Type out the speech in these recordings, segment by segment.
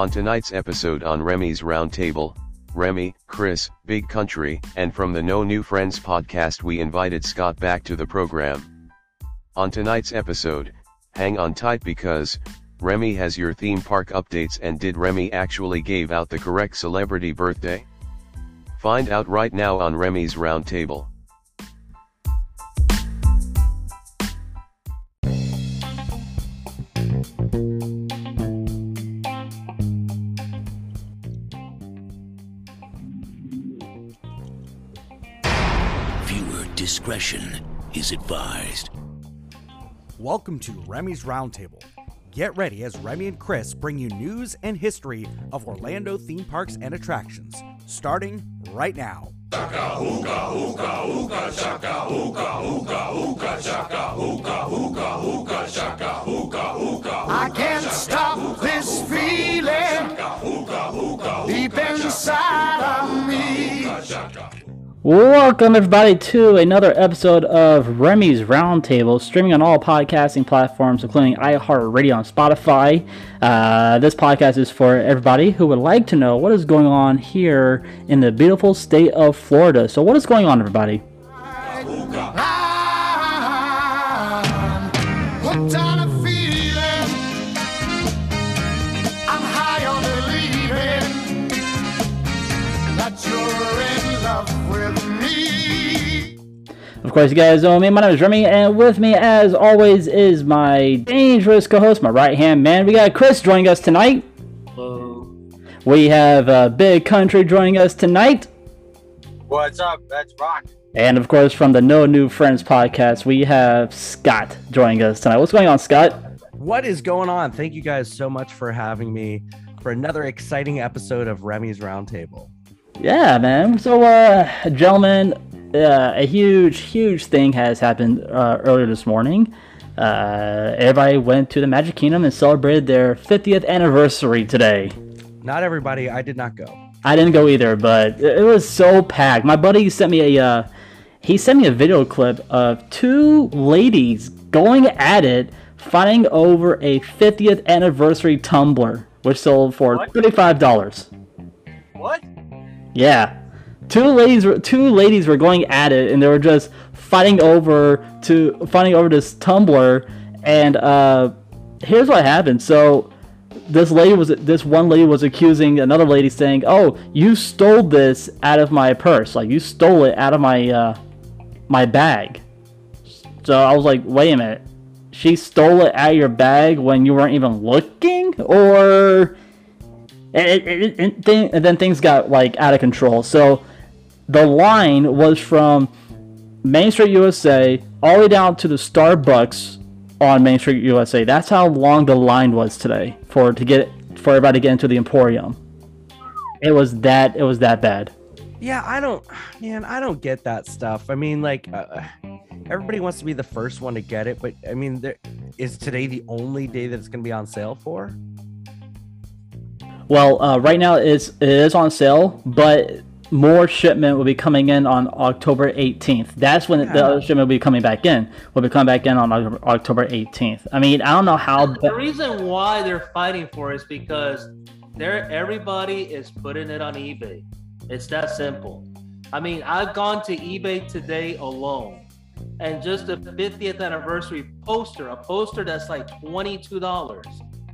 On tonight's episode on Remy's Roundtable, Remy, Chris, Big Country, and from the No New Friends podcast, we invited Scott back to the program. On tonight's episode, hang on tight because Remy has your theme park updates and did Remy actually gave out the correct celebrity birthday? Find out right now on Remy's Roundtable. Discretion is advised. Welcome to Remy's Roundtable. Get ready as Remy and Chris bring you news and history of Orlando theme parks and attractions, starting right now. I can't stop this feeling deep inside of me. Welcome, everybody, to another episode of Remy's Roundtable, streaming on all podcasting platforms, including iHeartRadio and Spotify. Uh, this podcast is for everybody who would like to know what is going on here in the beautiful state of Florida. So, what is going on, everybody? Of course, you guys know me. My name is Remy, and with me, as always, is my dangerous co host, my right hand man. We got Chris joining us tonight. Hello. We have uh, Big Country joining us tonight. What's up? That's Rock. And of course, from the No New Friends podcast, we have Scott joining us tonight. What's going on, Scott? What is going on? Thank you guys so much for having me for another exciting episode of Remy's Roundtable. Yeah, man. So, uh, gentlemen, uh, a huge, huge thing has happened uh, earlier this morning. Uh, everybody went to the Magic Kingdom and celebrated their 50th anniversary today. Not everybody, I did not go. I didn't go either, but it was so packed. My buddy sent me a uh, he sent me a video clip of two ladies going at it, fighting over a 50th anniversary tumbler, which sold for What? thirty-five dollars. What? Yeah, two ladies two ladies were going at it, and they were just fighting over to fighting over this tumbler. And uh, here's what happened. So this lady was this one lady was accusing another lady saying, "Oh, you stole this out of my purse. Like you stole it out of my uh, my bag." So I was like, "Wait a minute." She stole it out of your bag when you weren't even looking, or it, it, it, and then things got like out of control. So the line was from Main Street USA all the way down to the Starbucks on Main Street USA. That's how long the line was today for to get for everybody to get into the Emporium. It was that it was that bad. Yeah, I don't, man, I don't get that stuff. I mean, like, uh, everybody wants to be the first one to get it, but I mean, there, is today the only day that it's going to be on sale for? Well, uh, right now it's it is on sale, but more shipment will be coming in on October 18th. That's when the other shipment will be coming back in. Will be coming back in on October 18th. I mean, I don't know how. The reason why they're fighting for it is because they're everybody is putting it on eBay. It's that simple. I mean, I've gone to eBay today alone, and just a 50th anniversary poster, a poster that's like twenty-two dollars.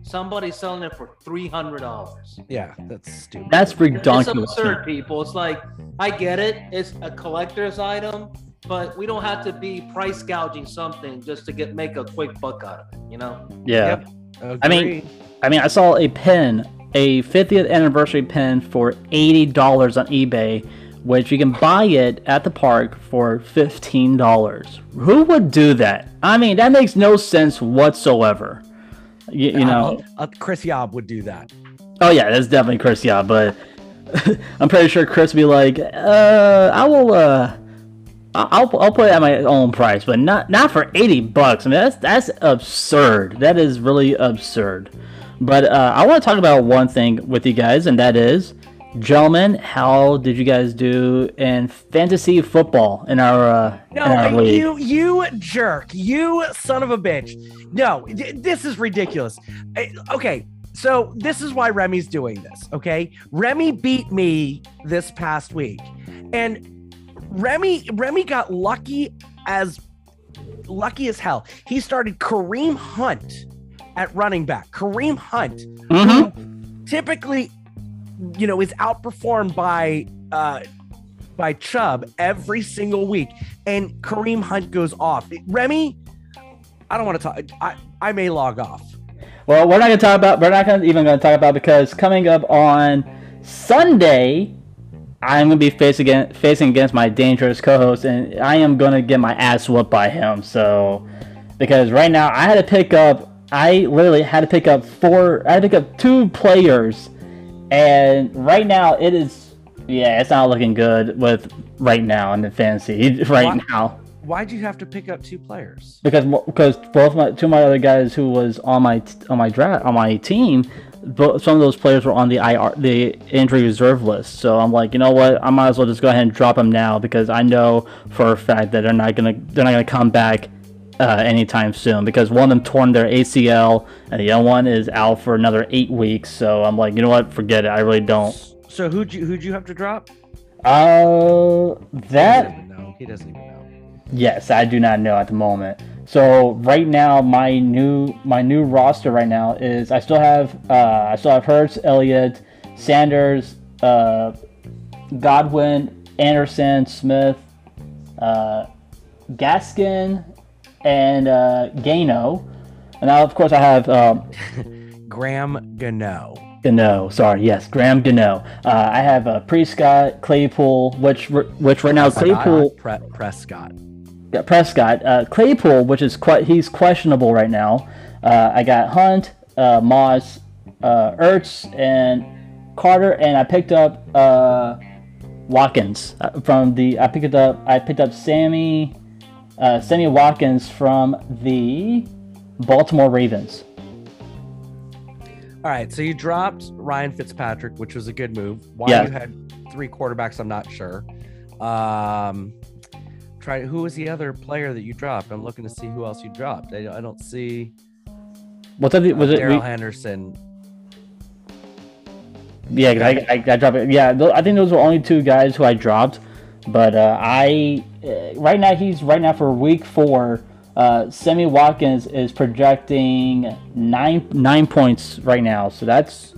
Somebody's selling it for three hundred dollars. Yeah, that's stupid. That's It's ridiculous. absurd, people. It's like I get it. It's a collector's item, but we don't have to be price gouging something just to get make a quick buck out of it. You know? Yeah. Yep. I mean, I mean, I saw a pin, a 50th anniversary pin for $80 on eBay, which you can buy it at the park for $15. Who would do that? I mean, that makes no sense whatsoever. You, you know, Uh, Chris Yob would do that. oh yeah, that's definitely Chris, yeah, but I'm pretty sure Chris would be like, uh, I will, uh, I'll, I'll put it at my own price, but not not for 80 bucks. I mean, that's that's absurd. That is really absurd. But uh, I want to talk about one thing with you guys, and that is, gentlemen, how did you guys do in fantasy football in our uh, No, in our you you jerk, you son of a bitch. No, th- this is ridiculous. Okay, So this is why Remy's doing this. Okay, Remy beat me this past week, and Remy Remy got lucky as lucky as hell. He started Kareem Hunt at running back. Kareem Hunt, who typically, you know, is outperformed by uh by Chubb every single week, and Kareem Hunt goes off. Remy, I don't want to talk. I I may log off. Well, we're not gonna talk about. We're not gonna even gonna talk about because coming up on Sunday, I'm gonna be facing against, facing against my dangerous co-host, and I am gonna get my ass whooped by him. So, because right now I had to pick up. I literally had to pick up four. I had to pick up two players, and right now it is. Yeah, it's not looking good with right now in the fantasy right Why- now Why'd you have to pick up two players? because because both my two of my other guys who was on my on my draft on my team, bo- some of those players were on the IR the injury reserve list. So I'm like, you know what, I might as well just go ahead and drop them now because I know for a fact that they're not gonna they're not gonna come back uh, anytime soon because one of them torn their ACL and the other one is out for another eight weeks. So I'm like, you know what, forget it. I really don't. So who'd you who'd you have to drop? Uh, He that doesn't. He doesn't even know. Yes, I do not know at the moment. So right now, my new my new roster right now is I still have uh, I still have Hurts, Elliott, Sanders, uh, Godwin, Anderson, Smith, uh, Gaskin, and uh, Gano. And now, of course, I have um, Graham Gano. Gano. Sorry, yes, Graham Gano. Uh, I have uh, Prescott, Claypool, which which right now Claypool. Pre- Prescott. Yeah, Prescott, uh, Claypool, which is quite he's questionable right now. Uh, I got Hunt, uh, Moss, uh, Ertz, and Carter, and I picked up uh, Watkins uh, from the. I picked up. I picked up Sammy, uh, Sammy Watkins from the Baltimore Ravens. All right, so you dropped Ryan Fitzpatrick, which was a good move. Why Yeah. you had three quarterbacks, I'm not sure. Um, try who was the other player that you dropped? I'm looking to see who else you dropped. I, I don't see. What's that? Uh, Was it? Darrell Henderson? Yeah, I, I, I dropped it. Yeah, I think those were only two guys who I dropped. But uh, I uh, right now he's right now for week four. Uh, Sammy Watkins is projecting nine nine points right now, so that's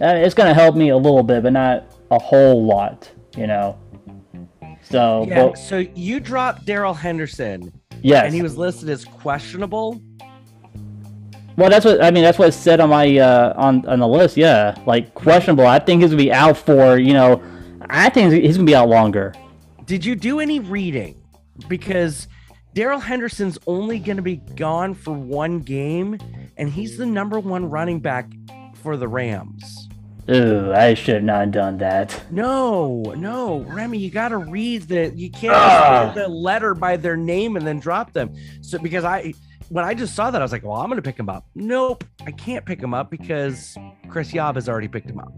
uh, it's gonna help me a little bit, but not a whole lot, you know. So, Yeah. but- So you dropped Darrell Henderson, yes, and he was listed as questionable. well, that's what I mean. That's what it said on my uh, on on the list. Yeah, like questionable. I think he's gonna be out for you know. I think he's gonna be out longer. Did you do any reading? Because Darrell Henderson's only going to be gone for one game, and he's the number one running back for the Rams. Ooh, I should have not done that. No, no, Remy, you got to read the. You can't Ah. just read the letter by their name and then drop them. So because I, when I just saw that, I was like, well, I'm going to pick him up. Nope, I can't pick him up because Chris Yab has already picked him up.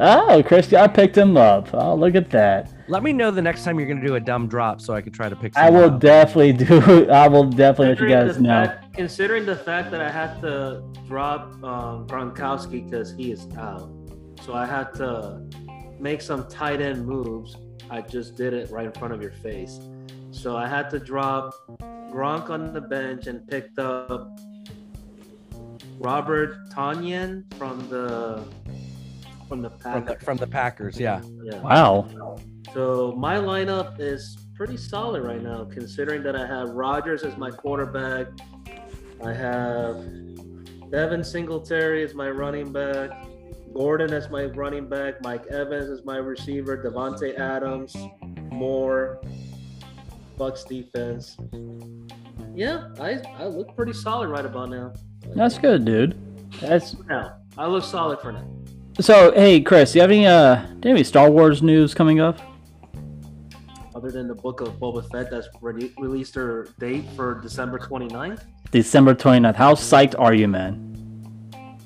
Oh, Christy, I picked him up. Oh, look at that. Let me know the next time you're going to do a dumb drop so I can try to pick. I will up. definitely do. I will definitely let you guys the know. fact- considering the fact that I had to drop um, Gronkowski because he is out, so I had to make some tight end moves. I just did it right in front of your face. So I had to drop Gronk on the bench and picked up Robert Tonyan from the from the from the, Packers. from the Packers. Yeah. Yeah. Wow. So my lineup is pretty solid right now, considering that I have Rodgers as my quarterback. I have Devin Singletary as my running back, Gordon as my running back, Mike Evans as my receiver, Davante Adams, Moore, Bucks defense. Yeah, I, I look pretty solid right about now. That's good, dude. That's Now, I look solid for now. So. Hey, Chris, do you have any uh, do you have any Star Wars news coming up? Other than the book of Boba Fett that's re- released their date for December 29th. December 29th. How psyched are you, man?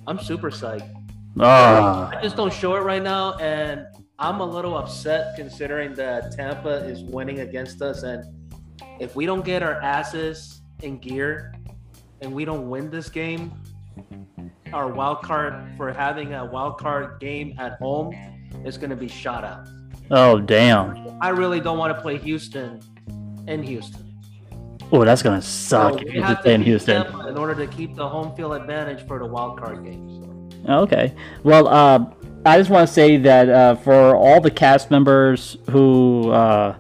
I'm super psyched. Ah, I just don't show it right now, and I'm a little upset considering that Tampa is winning against us. And if we don't get our asses in gear and we don't win this game, our wild card for having a wild card game at home is going to be shot out. Oh damn. I really don't want to play Houston in Houston. Oh, that's gonna suck So if you have have to stay in Houston. in order to keep the home field advantage for the wild card games. Okay. Well, uh, I just want to say that uh, for all the cast members who, uh,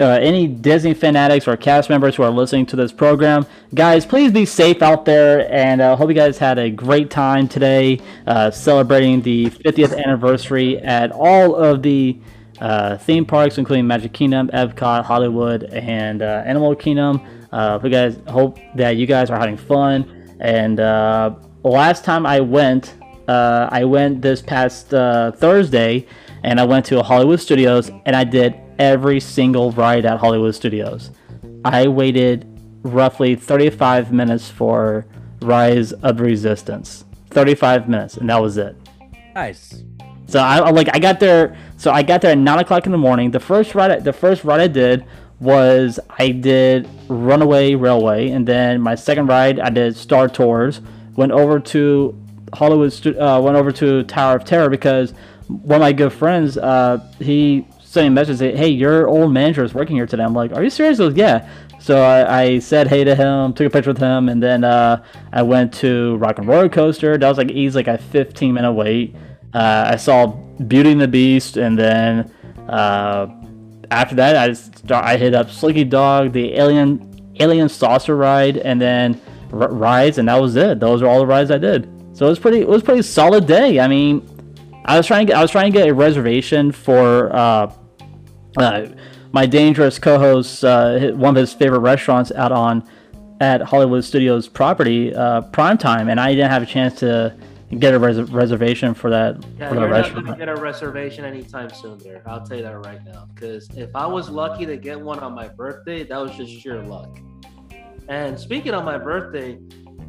uh, any Disney fanatics or cast members who are listening to this program, guys, please be safe out there, and I uh, hope you guys had a great time today uh, celebrating the 50th anniversary at all of the uh, theme parks, including Magic Kingdom, Epcot, Hollywood, and uh, Animal Kingdom. Uh, we guys hope that you guys are having fun. And uh, last time I went, I went this past Thursday, and I went to Hollywood Studios, and I did every single ride at Hollywood Studios. I waited roughly 35 minutes for Rise of Resistance. 35 minutes, and that was it. Nice. So I like I got there. So I got there at nine o'clock in the morning. The first ride, the first ride I did was I did Runaway Railway, and then my second ride I did Star Tours. Went over to Hollywood. Uh, went over to Tower of Terror because one of my good friends, uh, he me a message saying, "Hey, your old manager is working here today." I'm like, "Are you serious?" Goes, "Yeah." So I, I said hey to him, took a picture with him, and then uh, I went to Rock and Roller Coaster. That was like easy, like a 15 minute wait. Uh, I saw Beauty and the Beast, and then uh, after that, I start, I hit up Slinky Dog, the Alien Alien Saucer ride, and then r- rides, and that was it. Those are all the rides I did. So it was pretty. It was pretty solid day. I mean, I was trying to get, I was trying to get a reservation for uh, uh, my dangerous co-host uh, one of his favorite restaurants out on at Hollywood Studios property, uh, Primetime, and I didn't have a chance to get a res- reservation for that Yeah, for the you're not gonna get a reservation anytime soon. There, I'll tell you that right now. Because if I was lucky to get one on my birthday, that was just sheer luck. And speaking of my birthday,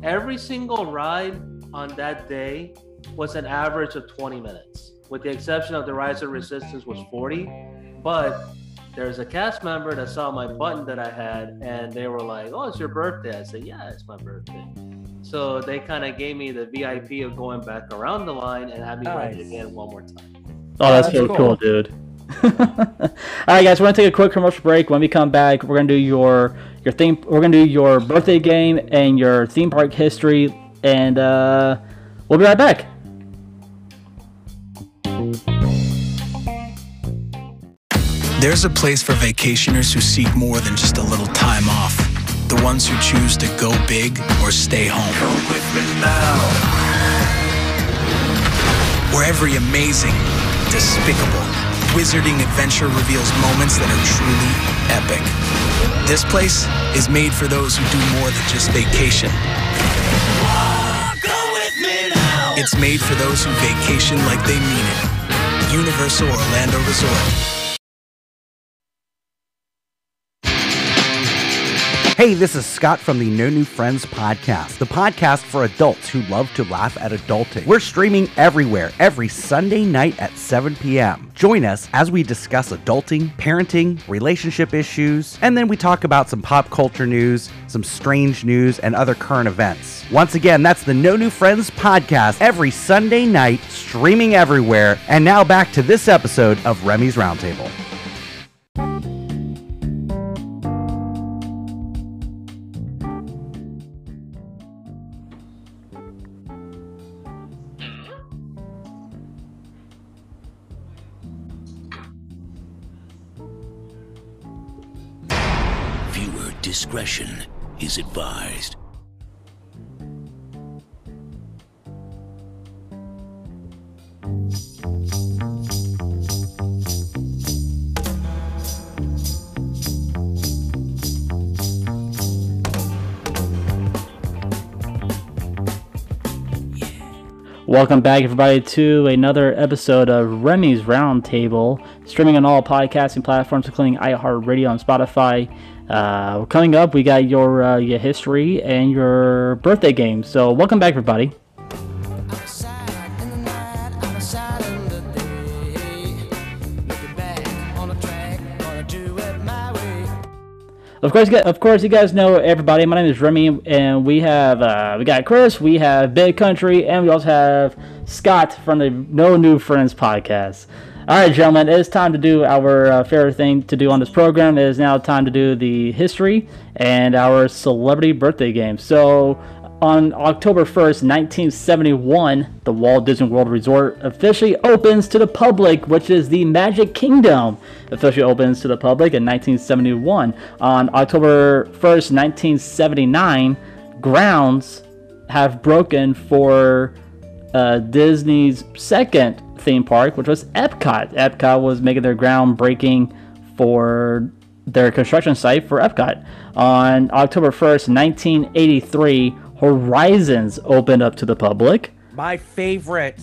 every single ride on that day was an average of 20 minutes, with the exception of the Rise of Resistance was 40. But there's a cast member that saw my button that I had, and they were like, "Oh, it's your birthday." I said, "Yeah, it's my birthday." So they kind of gave me the VIP of going back around the line and had me ride it Nice. again one more time. Oh, that's, that's so cool. cool, dude. All right, guys, we're gonna take a quick commercial break. When we come back, we're gonna do your your theme. We're gonna do your birthday game and your theme park history, and uh, we'll be right back. There's a place for vacationers who seek more than just a little time off. The ones who choose to go big or stay home. Come with me now. Where every amazing, despicable, wizarding adventure reveals moments that are truly epic. This place is made for those who do more than just vacation. It's made for those who vacation like they mean it. Universal Orlando Resort. Hey, this is Scott from the No New Friends podcast, the podcast for adults who love to laugh at adulting. We're streaming everywhere every Sunday night at 7 p.m. Join us as we discuss adulting, parenting, relationship issues, and then we talk about some pop culture news, some strange news, and other current events. Once again, that's the No New Friends podcast every Sunday night, streaming everywhere. And now back to this episode of Remy's Roundtable. Discretion is advised. Welcome back, everybody, to another episode of Remy's Roundtable, streaming on all podcasting platforms, including iHeartRadio and Spotify. Uh, coming up, we got your uh, your history and your birthday game. So, welcome back, everybody. Of course, of course, you guys know everybody. My name is Remy, and we have uh, we got Chris, we have Big Country, and we also have Scott from the No New Friends podcast. All right, gentlemen, it's time to do our uh, favorite thing to do on this program. It is now time to do the history and our celebrity birthday game. So, on October 1st, 1971, the Walt Disney World Resort officially opens to the public, which is the Magic Kingdom. Officially opens to the public in 1971. On October 1st, 1979, grounds have broken for uh, Disney's second theme park, which was Epcot. Epcot was making their groundbreaking for their construction site for Epcot. On October 1st, 1983, Horizons opened up to the public. My favorite.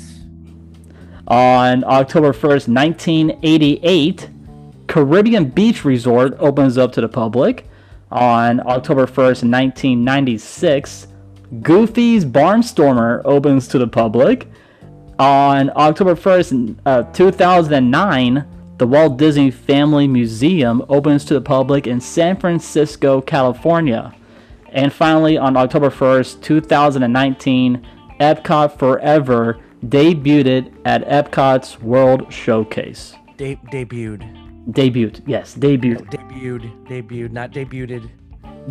On October 1st, 1988, Caribbean Beach Resort opens up to the public. On October 1st, 1996, Goofy's Barnstormer opens to the public. On October 1st, uh, 2009, the Walt Disney Family Museum opens to the public in San Francisco, California. And finally, on October 1st, 2019, Epcot Forever debuted at Epcot's World Showcase. De- debuted. Debuted, yes, debuted, Debuted. Debuted. Not debuted.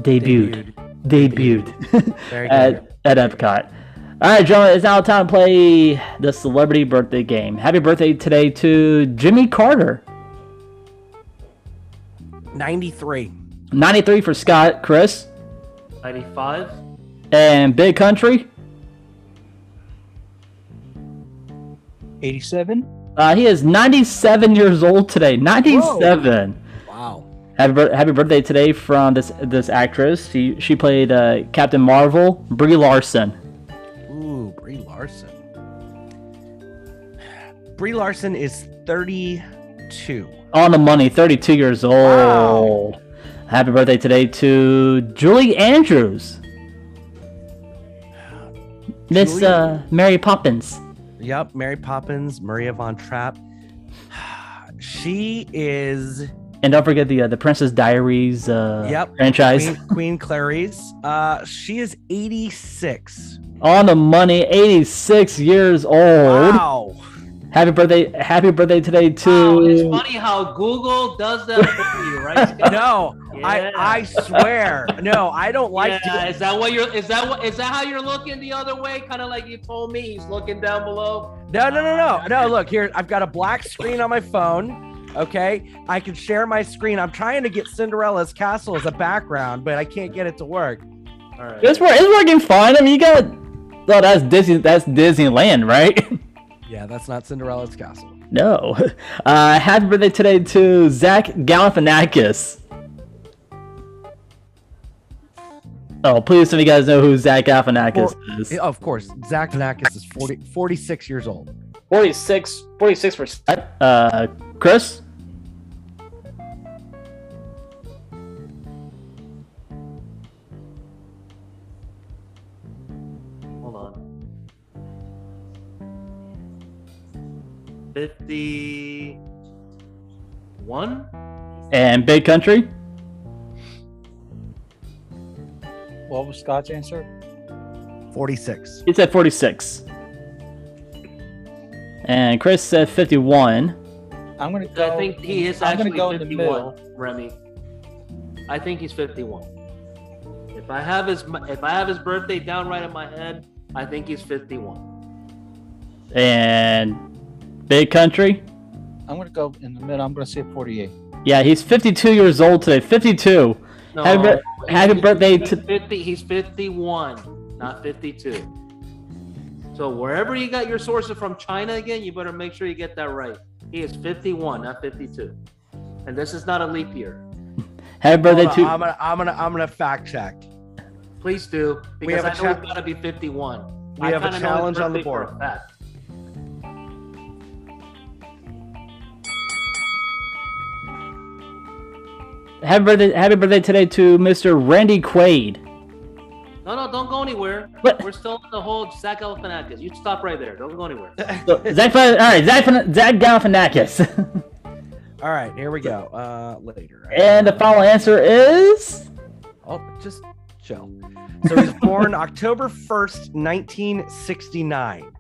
Debuted, debuted Very good. at, at Epcot. All right, gentlemen, it's now time to play the celebrity birthday game. Happy birthday today to Jimmy Carter. 93. 93 for Scott, Chris, 95. and Big Country. 87. Uh, he is 97 years old today. 97. Wow. Happy, happy birthday today from this this actress. She she played uh, Captain Marvel, Brie Larson. Ooh, Brie Larson. Brie Larson is 32. On the money, 32 years old. Happy birthday today to Julie Andrews. Miss uh, Mary Poppins. Yep, Mary Poppins, Maria Von Trapp. She is And don't forget the uh, the Princess Diaries uh, Yep. franchise. Queen, Queen Clarice. Uh, she is 86. On the money, 86 years old. Wow. Happy birthday! Happy birthday today too. Wow, it's funny how Google does that for you, right? No, Yeah. I I swear. No, I don't like yeah, to. is that what you're? Is that what? Is that how you're looking the other way? Kind of like you told me. He's looking down below. No, no, no, no. No, look here. I've got a black screen on my phone. Okay. I can share my screen. I'm trying to get Cinderella's castle as a background, but I can't get it to work. All right. It's, it's working fine. I mean, you got. Oh, that's Disney. That's Disneyland, right? Yeah, that's not Cinderella's castle. no. Uh, happy birthday today to Zach Galifianakis. Oh, please, some of you guys know who Zach Galifianakis For- is. Of course, Zach Galifianakis is 40, 46 years old. 46, 46 percent. Uh, Chris. 51. And Big Country? What was Scott's answer? 46. He said 46. And Chris said 51. I'm going to go. I think he is actually go 51, Remy. I think he's 51. If I have his if I have his birthday down right in my head, I think he's 51. And Big Country. I'm gonna go in the middle. I'm gonna say 48. Yeah, he's 52 years old today. 52. No, Happy bir- happy he's- birthday he's to- 50. He's fifty-one, not fifty-two. So wherever you got your sources from China again, you better make sure you get that right. He is fifty-one, not fifty-two. And this is not a leap year. Happy birthday Hold on, to. I'm gonna I'm gonna I'm gonna fact check. Please do, because have a I know cha- it's gotta be fifty-one. We I have a kinda know his challenge on the board. for Happy birthday, happy birthday today to Mr. Randy Quaid. No, no, don't go anywhere. What? We're still in the whole Zach Galifianakis. You stop right there. Don't go anywhere. So, Zach, all right, Zach, Zach Galifianakis. All right, here we go. Uh, later. And the final answer is Oh, just chill. So he was born October 1st, 1969.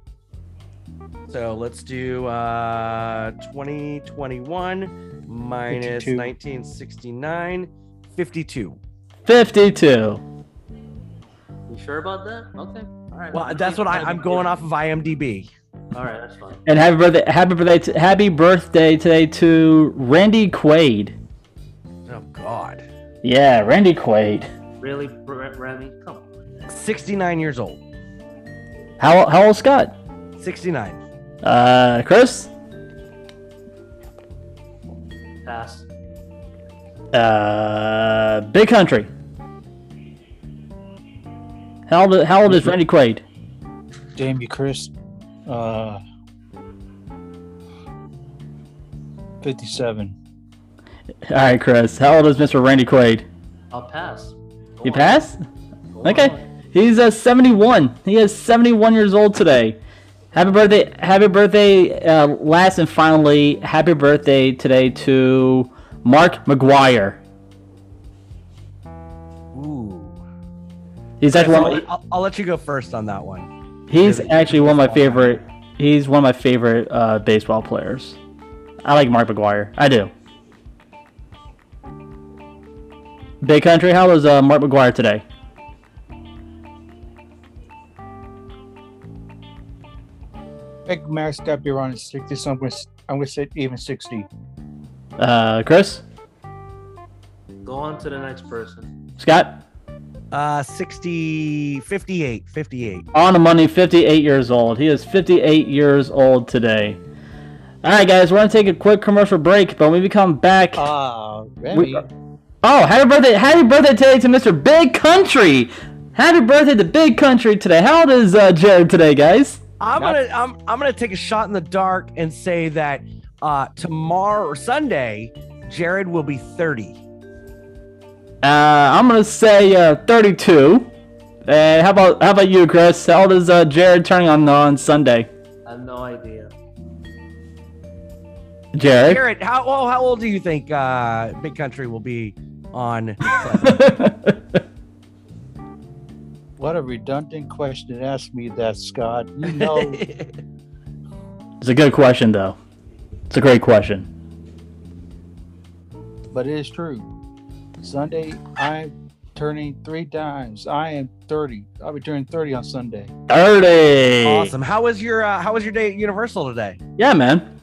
So let's do uh 2021 minus 52. 1969, 52. 52. You sure about that? Okay. All right. Well, that's what I, I'm going off of IMDb. All right, that's fine. And happy birthday, happy birthday, to, happy birthday today to Randy Quaid. Oh God. Yeah, Randy Quaid. Really, Re- Remy? Come on. 69 years old. How how old Scott? 69. Uh, Chris. Pass. Uh, Big Country. How old, how old is Randy Quaid? Damn you, Chris. Uh, 57. All right, Chris. How old is Mr. Randy Quaid? I'll pass. Go You on. pass? Go Okay. on. He's uh, 71. He is 71 years old today. Happy birthday! Happy birthday! Uh, last and finally, happy birthday today to Mark McGwire. Ooh. He's actually. I'll, I'll, I'll let you go first on that one. He's Really? actually one of my favorite. He's one of my favorite uh, baseball players. I like Mark McGwire. I do. Big Country, how was uh, Mark McGwire today? Big Max got to be around 60, so I'm going to I'm gonna say even 60. Uh, Chris, Go on to the next person. Scott, Uh, 60, 58, 58. on the money, 58 years old. He is 58 years old today. All right, guys, we're gonna take a quick commercial break, but when we come back, Ah, Remy. We- oh, happy birthday! Happy birthday today to Mr. Big Country. Happy birthday to Big Country today. How old is uh, Jared today, guys? I'm gonna I'm I'm gonna take a shot in the dark and say that uh tomorrow or Sunday, Jared will be 30. Uh, I'm gonna say uh, 32. And how about how about you, Chris? How old is uh, Jared turning on on Sunday? I have no idea. Jared. Jared, how oh, how old do you think uh Big Country will be on What a redundant question to ask me that, Scott. You know, it's a good question, though. It's a great question. but it is true. Sunday, I'm turning three times. I am 30. I'll be turning 30 on Sunday. 30. Awesome. How was your uh, how was your day at Universal today? Yeah, man.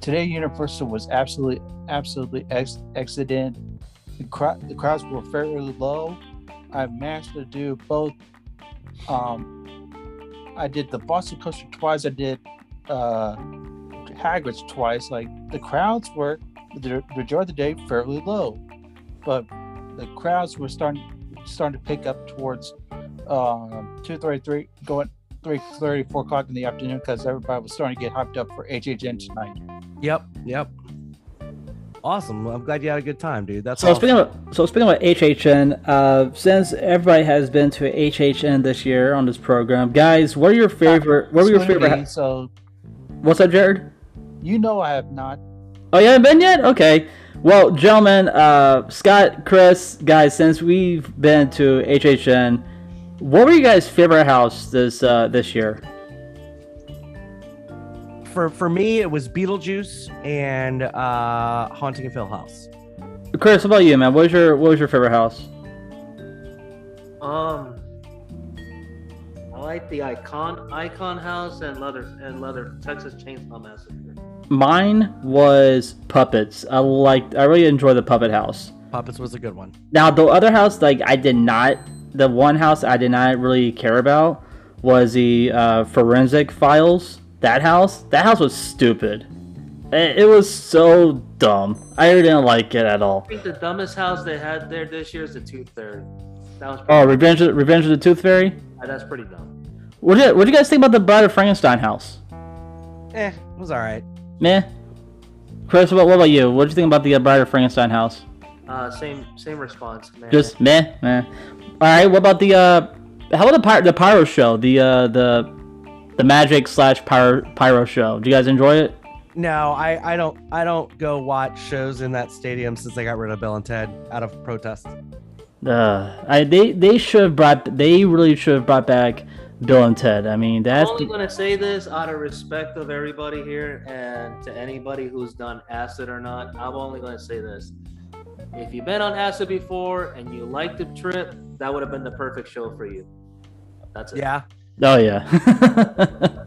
Today, Universal was absolutely, absolutely ex- excellent. The, the crowds were fairly low. I managed to do both. Um, I did the Boston Coaster twice. I did uh, Hagrid's twice. Like the crowds were the majority of the day fairly low, but the crowds were starting starting to pick up towards uh, two thirty three, going three thirty, four o'clock in the afternoon because everybody was starting to get hyped up for HHN tonight. Yep, yep. Awesome. I'm glad you had a good time, dude. That's So awesome. speaking of so speaking about HHN, uh, since everybody has been to HHN this year on this program, guys, what are your favorite? What were your Swimming, favorite? So What's up, Jared? you know I have not. Oh, you haven't been yet? Okay. Well, gentlemen, uh, Scott, Chris, guys, since we've been to HHN, what were you guys' favorite house this uh, this year? For for me, it was Beetlejuice and uh Haunting of Hill House. Chris, what about you, man? What was your what was your favorite house? Um, I like the icon icon house and leather and leather Texas Chainsaw Massacre. Mine was puppets. I liked. I really enjoyed the puppet house. Puppets was a good one. Now the other house, like I did not. The one house I did not really care about was the uh, forensic files. That house. That house was stupid. It, it was so dumb. I didn't like it at all. I think the dumbest house they had there this year is the Tooth Fairy. That was Oh, pretty, Revenge of, Revenge of the Tooth Fairy. that's pretty dumb. What do you What do you guys think about the Bride of Frankenstein house? Eh, it was all right. Meh. Chris, what, what about you? What do you think about the uh, Bride of Frankenstein house? Uh, same same response. Man. Just meh, meh. All right. What about the uh? How about the pyro, the pyro show? The uh the the magic slash pyro pyro show. Do you guys enjoy it? No, I, I don't I don't go watch shows in that stadium since they got rid of Bill and Ted out of protest. Uh, I they they should have brought they really should have brought back Bill and Ted. I mean that's I'm only gonna say this out of respect of everybody here and to anybody who's done acid or not. I'm only gonna say this: if you've been on acid before and you liked the trip, that would have been the perfect show for you. That's it. Yeah. Oh yeah.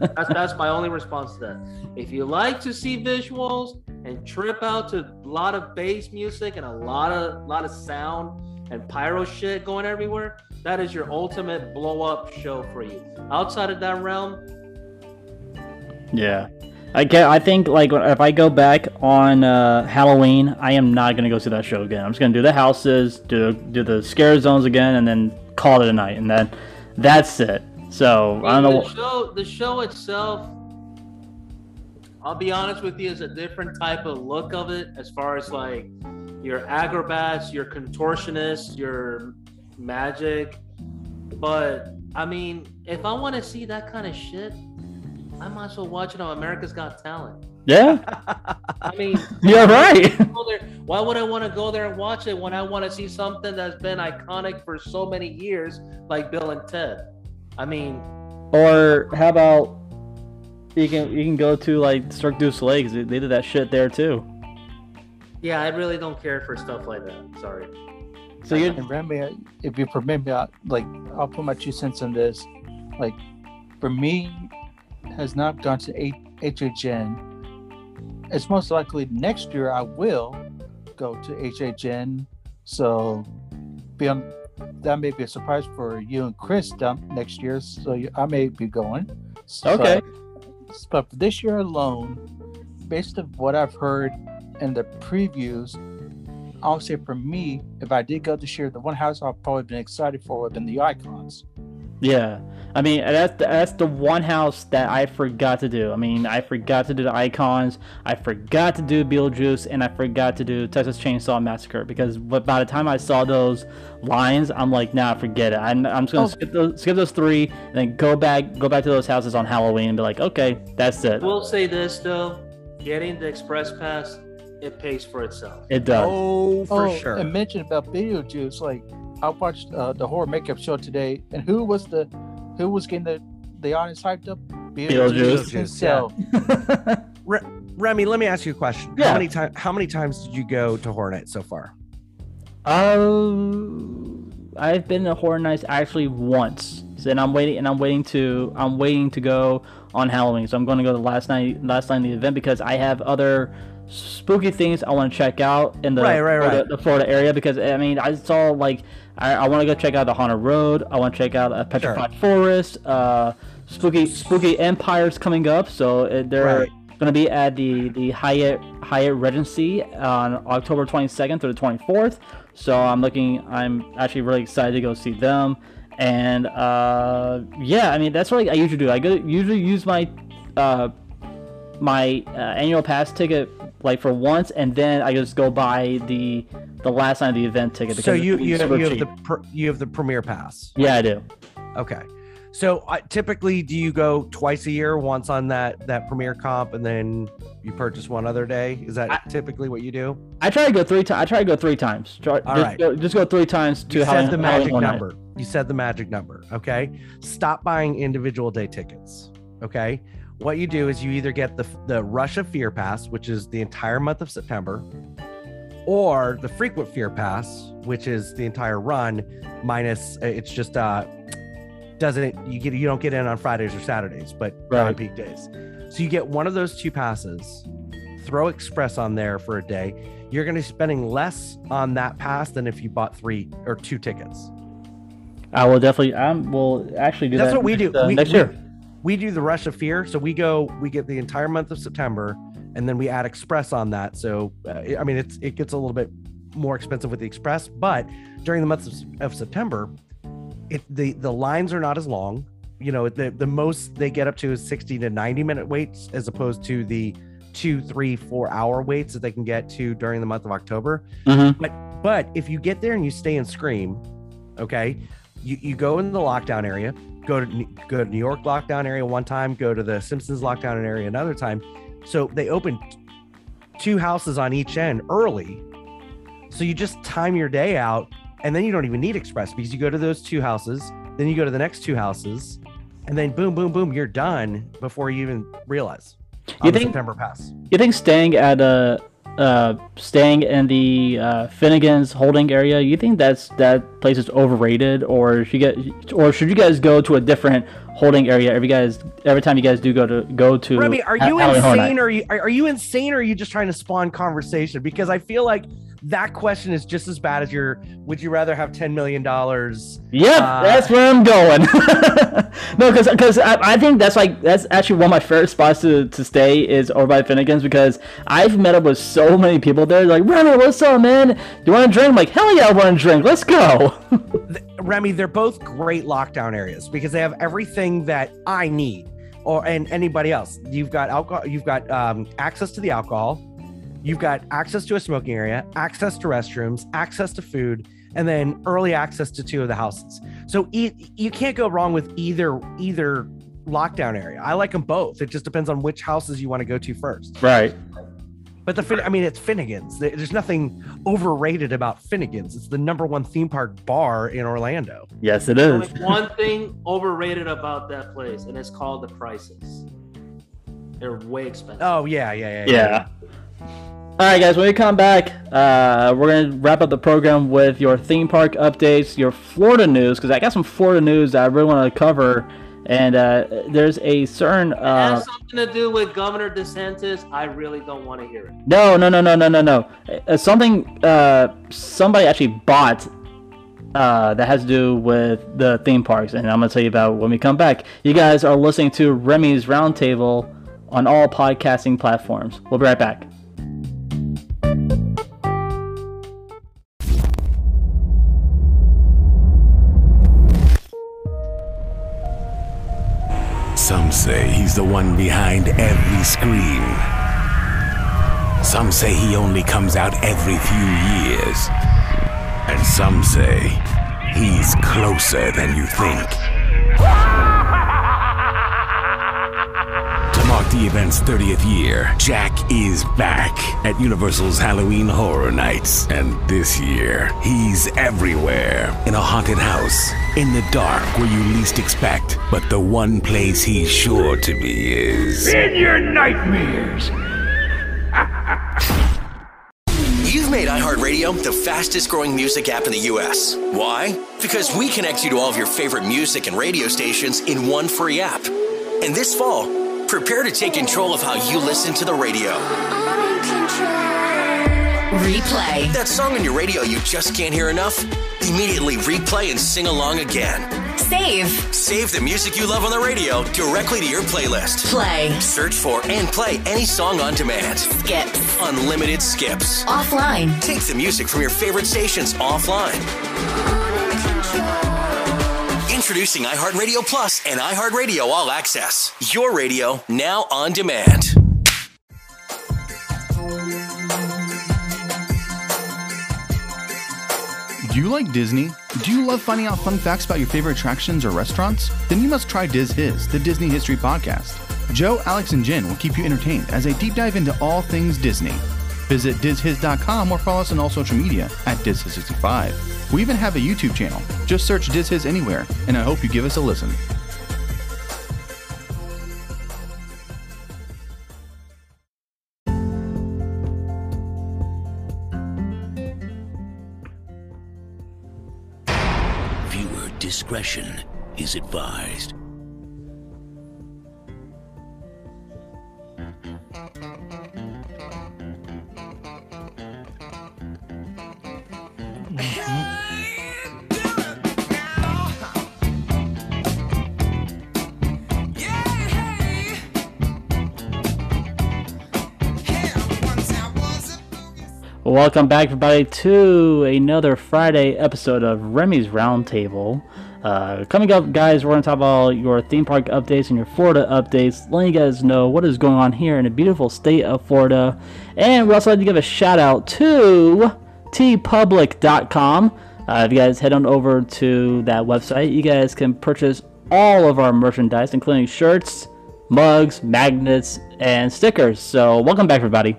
That's that's my only response to that. If you like to see visuals and trip out to a lot of bass music and a lot of lot of sound and pyro shit going everywhere, that is your ultimate blow up show for you. Outside of that realm, Yeah, I get. I think like if I go back on uh, Halloween, I am not gonna go see that show again. I'm just gonna do the houses, do do the scare zones again, and then call it a night, and then that's it. So I don't know. the show the show itself i'll be honest with you is a different type of look of it as far as like your acrobats your contortionists your magic but i mean if i want to see that kind of shit i might as well watch it on america's got talent Yeah, i mean you're right. why would I want to go there and watch it when I want to see something that's been iconic for so many years, like Bill and Ted? I mean, Or how about you can you can go to like Cirque du Soleil 'cause they they did that shit there too. yeah, I really don't care for stuff like that. Sorry. So you And Remy, if you permit me, I, like I'll put my two cents on this. Like for me, has not gone to H- HHN. It's most likely next year I will go to HHN. So be on, that may be a surprise for you and Chris down next year. So you, I may be going. So- Okay. but for this year alone, based on what I've heard and the previews, I'll say for me, if I did go this year, the one house I've probably been excited for would have been the Icons. Yeah, I mean that's the, that's the one house that I forgot to do. I mean, I forgot to do the icons. I forgot to do Beetlejuice, and I forgot to do Texas Chainsaw Massacre because by the time I saw those lines, I'm like, nah, forget it. I'm, I'm just gonna Oh. skip those skip those three, and then go back go back to those houses on Halloween and be like, okay, that's it. We'll say this though: getting the express pass, it pays for itself. It does. Oh, for oh, sure. And mention about Beetlejuice, like I watched uh, the horror makeup show today, and who was the who was getting the the audience hyped up? Beetlejuice. himself. Remy, let me ask you a question. Yeah. How many times how many times did you go to Hornet so far? Um, I've been to Horror Nights actually once, and I'm waiting. And I'm waiting to. I'm waiting to go on Halloween. So I'm going to go the last night, last night of the event because I have other spooky things I want to check out in the Right, right, Florida, right. the Florida area. Because I mean, I saw like I, I want to go check out the Haunted Road. I want to check out a Petrified Forest. Uh, spooky spooky empires coming up. So uh, they're going to be at the the Hyatt Hyatt Regency on October 22nd through the 24th. So I'm looking. I'm actually really excited to go see them. And uh, yeah, I mean that's what I usually do. I go usually use my uh, my uh, annual pass ticket like for once, and then I just go buy the the last night of the event ticket. So you you have, you have the pr- you have the premier pass. yeah I do. Okay. So uh, typically, do you go twice a year? Once on that that premier comp, and then you purchase one other day. Is that I- typically what you do? I try to go three times. I try to go three times. Try, All just, right. go, just go three times to You Halloween- the magic Horror Night. number. You said the magic number. Okay. Stop buying individual day tickets. Okay. What you do is you either get the the Rush of Fear Pass, which is the entire month of September, or the Frequent Fear Pass, which is the entire run minus. uh, It's just uh doesn't you get you don't get in on Fridays or Saturdays, but on peak days. So you get one of those two passes. Throw Express on there for a day. You're going to be spending less on that pass than if you bought three or two tickets. I will definitely. I will actually do That's that. what we do. next, uh, we, next year. We do the rush of fear. So we go, we get the entire month of September, and then we add express on that. So uh, I mean, it's it gets a little bit more expensive with the express, but during the month of, of September, it the the lines are not as long. You know, the the most they get up to is sixty to ninety minute waits, as opposed to the two, three, four hour waits that they can get to during the month of October. Mhm. But but if you get there and you stay and Scream, okay, you, you go in the lockdown area, go to New- go to New York lockdown area one time, go to the Simpsons lockdown area another time. So they open two houses on each end early. So you just time your day out and then you don't even need express because you go to those two houses, then you go to the next two houses, and then boom, boom, boom, you're done before you even realize. You think- September pass? You think staying at a uh, staying in the uh, Finnegan's holding area, you think that's that place is overrated, or should you get, or should you guys go to a different holding area every guys every time you guys do go to go to? Remy, are you Horror insane or are you are you insane or are you just trying to spawn conversation? Because I feel like that question is just as bad as your would you rather have 10 million dollars? Yep, Uh, that's where I'm going. no, because because I, I think that's like that's actually one of my favorite spots to, to stay is over by Finnegan's because I've met up with so many people there. Like Remy, what's up, man? do You want to drink? I'm like hell yeah, I want to drink. Let's go. Remy, they're both great lockdown areas because they have everything that I need or and anybody else. You've got alcohol, you've got um, access to the alcohol, you've got access to a smoking area, access to restrooms, access to food, and then early access to two of the houses. So e- you can't go wrong with either either lockdown area. I like them both. It just depends on which houses you want to go to first. right. But the Fin- I mean, it's Finnegan's. There's nothing overrated about Finnegan's. It's the number one theme park bar in Orlando. Yes, it is. Only is. one thing overrated about that place, and it's called the prices. They're way expensive. Oh yeah, yeah, yeah. Yeah. All right, guys. When we come back, uh, we're gonna wrap up the program with your theme park updates, your Florida news, because I got some Florida news that I really want to cover. And uh, there's a certain It uh, has something to do with Governor DeSantis. I really don't want to hear it. No, no, no, no, no, no, no. Uh, something uh, somebody actually bought uh, that has to do with the theme parks, and I'm gonna tell you about when we come back. You guys are listening to Remy's Roundtable on all podcasting platforms. We'll be right back. Some say he's the one behind every scream. Some say he only comes out every few years. And some say he's closer than you think. The event's 30th year, Jack is back at Universal's Halloween Horror Nights. And this year, he's everywhere. In a haunted house, in the dark where you least expect. But the one place he's sure to be is. In your nightmares. You've made iHeartRadio the fastest growing music app in the US. Why? Because we connect you to all of your favorite music and radio stations in one free app. And this fall, prepare to take control of how you listen to the radio. Replay. That song on your radio you just can't hear enough? Immediately replay and sing along again. Save. Save the music you love on the radio directly to your playlist. Play. Search for and play any song on demand. Skips. Unlimited skips. Offline. Take the music from your favorite stations offline. Introducing iHeartRadio Plus and iHeartRadio All Access. Your radio now on demand. Do you like Disney? Do you love finding out fun facts about your favorite attractions or restaurants? Then you must try Diz His, the Disney History Podcast. Joe, Alex, and Jen will keep you entertained as they deep dive into all things Disney. Visit DizHiz.com or follow us on all social media at DizHiz65. We even have a YouTube channel. Just search Diz His anywhere, and I hope you give us a listen. Viewer discretion is advised. Welcome back, everybody, to another Friday episode of Remy's Roundtable. Uh, coming up, guys, we're going to talk about your theme park updates and your Florida updates, letting you guys know what is going on here in the beautiful state of Florida. And we also like to give a shout out to teepublic.com. Uh, if you guys head on over to that website, you guys can purchase all of our merchandise, including shirts, mugs, magnets, and stickers. So welcome back, everybody.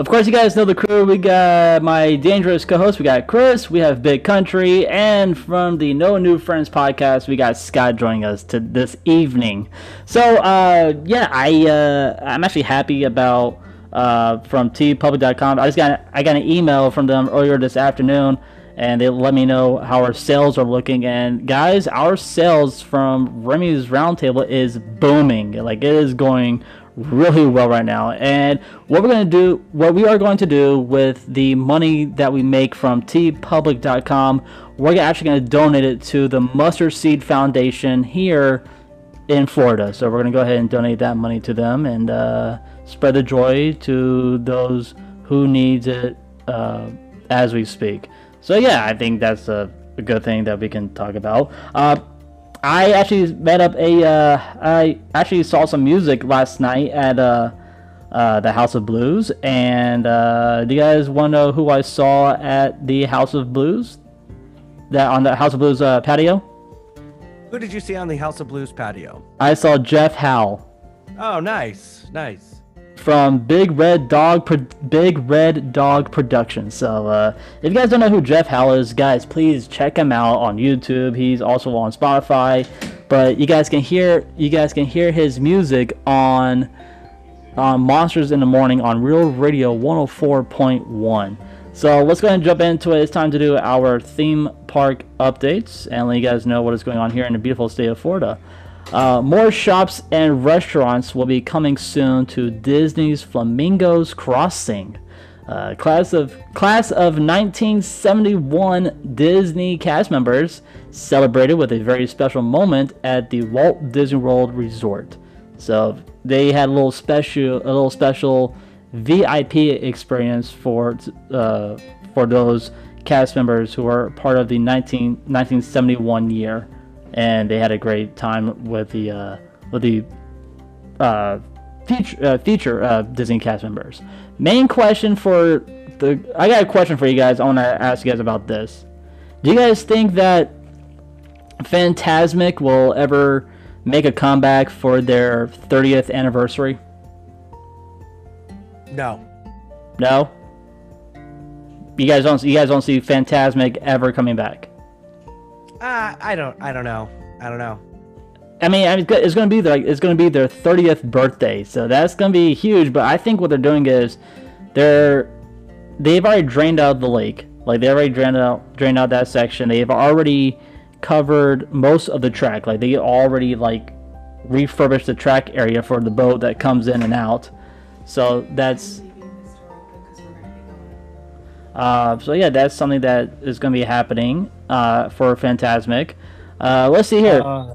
Of course, you guys know the crew. We got my dangerous co-host. We got Chris. We have Big Country, and from the No New Friends podcast, we got Scott joining us to this evening. So, uh, yeah, I uh, I'm actually happy about uh, from teepublic.com. I just got I got an email from them earlier this afternoon, and they let me know how our sales are looking. And guys, our sales from Remy's Roundtable is booming. Like it is going really well right now. And what we're going to do, what we are going to do with the money that we make from teepublic.com, we're actually going to donate it to the Mustard Seed Foundation here in Florida. So we're going to go ahead and donate that money to them and uh, spread the joy to those who needs it uh, as we speak. So yeah, I think that's a, a good thing that we can talk about. Uh, I actually met up a. Uh, I actually saw some music last night at uh, uh, the House of Blues. And uh, do you guys want to know who I saw at the House of Blues? That on the House of Blues uh, patio? Who did you see on the House of Blues patio? I saw Jeff Howe Oh, nice, nice. From Big Red Dog Pro- Big Red Dog Productions. So uh, if you guys don't know who Jeff Howe is, guys, please check him out on YouTube. He's also on Spotify. But you guys can hear you guys can hear his music on on Monsters in the Morning on Real Radio 104.1. So let's go ahead and jump into it. It's time to do our theme park updates and let you guys know what is going on here in the beautiful state of Florida. Uh, more shops and restaurants will be coming soon to Disney's Flamingos Crossing. Uh, class of class of 1971 Disney cast members celebrated with a very special moment at the Walt Disney World Resort. So they had a little special a little special VIP experience for uh, for those cast members who are part of the 19, 1971 year, and they had a great time with the uh, with the uh, feature uh, feature uh, Disney cast members. Main question for the I got a question for you guys. I want to ask you guys about this. Do you guys think that Fantasmic will ever make a comeback for their 30th anniversary? No. No. You guys don't. You guys don't see Fantasmic ever coming back. Uh, I don't. I don't know. I don't know. I mean, it's going to be like it's going to be their 30th birthday, so that's going to be huge. But I think what they're doing is they're they've already drained out the lake. Like they already drained out drained out that section. They've already covered most of the track. Like they already like refurbished the track area for the boat that comes in and out. So that's uh, so yeah, that's something that is going to be happening uh, for Fantasmic. Uh, let's see here. Uh,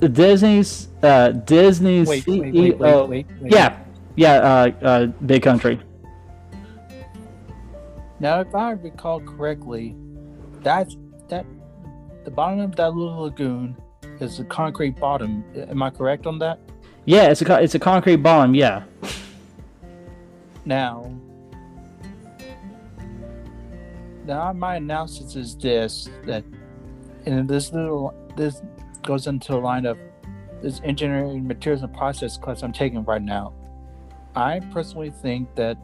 Disney's uh, Disney's Wait, CEO. wait, wait, wait, wait, wait. Yeah, yeah. Uh, uh, Big Country. Now, if I recall correctly, that's that the bottom of that little lagoon is a concrete bottom. Am I correct on that? Yeah, it's a it's a concrete bottom. Yeah. Now, now my analysis is this that, and this little this goes into the line of this engineering materials and process class I'm taking right now. I personally think that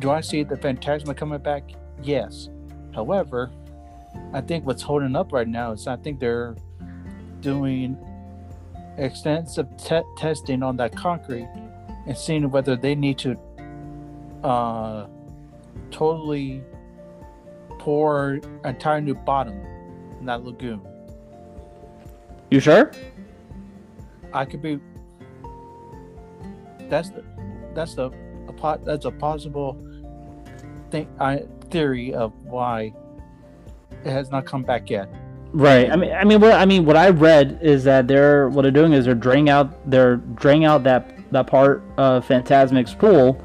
do I see the Phantasma coming back? Yes. However, I think what's holding up right now is I think they're doing extensive te- testing on that concrete and seeing whether they need to uh, totally pour entire new bottom in that lagoon. You sure? I could be. That's the that's the a pot that's a possible thing I uh, theory of why it has not come back yet. Right. I mean, I mean, what I mean, what I read is that they're what they're doing is they're draining out they're draining out that that part of Fantasmic's pool,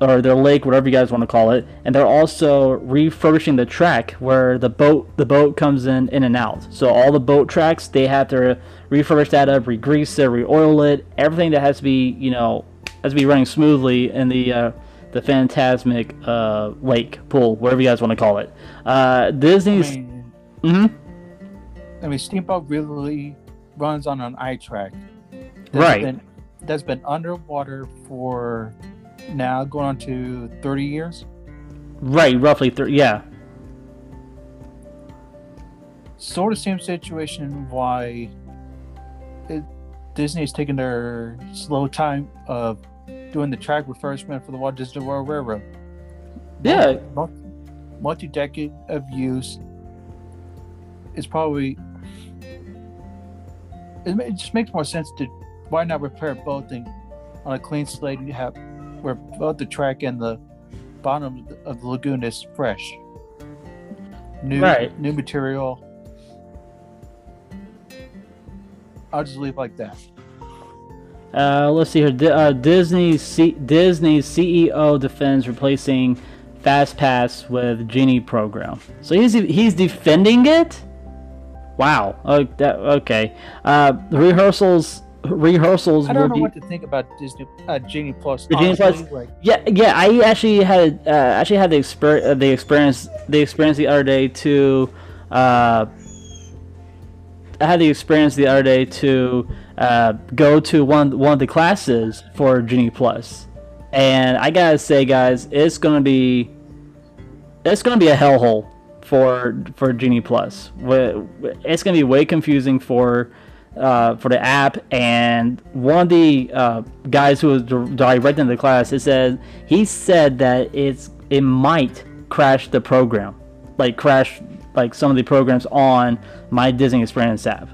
or their lake, whatever you guys want to call it, and they're also refurbishing the track where the boat the boat comes in in and out. So all the boat tracks they have to refurbish that up, re-grease it, re-oil it, everything that has to be you know has to be running smoothly in the uh, the Fantasmic uh, lake pool, whatever you guys want to call it. Uh, Disney's. I mean, hmm I mean, Steamboat really runs on an eye track. That's Right. Been, that's been underwater for now going on to 30 years. Right, roughly. Th- yeah. Sort of same situation why it, Disney's taking their slow time of doing the track refurbishment for the Walt Disney World Railroad. Yeah. Multi decade of use is probably. It, it just makes more sense to why not repair both and on a clean slate you have where both the track and the bottom of the, lagoon is fresh. New Right. new material. I'll just leave it like that. Uh, let's see here. Di- uh, Disney's C- Disney's CEO defends replacing Fast Pass with Genie program. So he's he's defending it. Wow. Oh, that, okay. Uh, the rehearsals rehearsals I don't will know be. what to think about Disney uh, Genie Plus. Genie Plus, like, yeah, yeah. I actually had uh, actually had the exper- uh, the experience the experience the other day to uh, I had the experience the other day to uh, go to one one of the classes for Genie Plus, and I gotta say, guys, it's gonna be it's gonna be a hellhole for for Genie Plus. It's gonna be way confusing for uh, for the app. And one of the uh, guys who was directing the class, it said he said that it's it might crash the program, like crash like some of the programs on my Disney Experience app.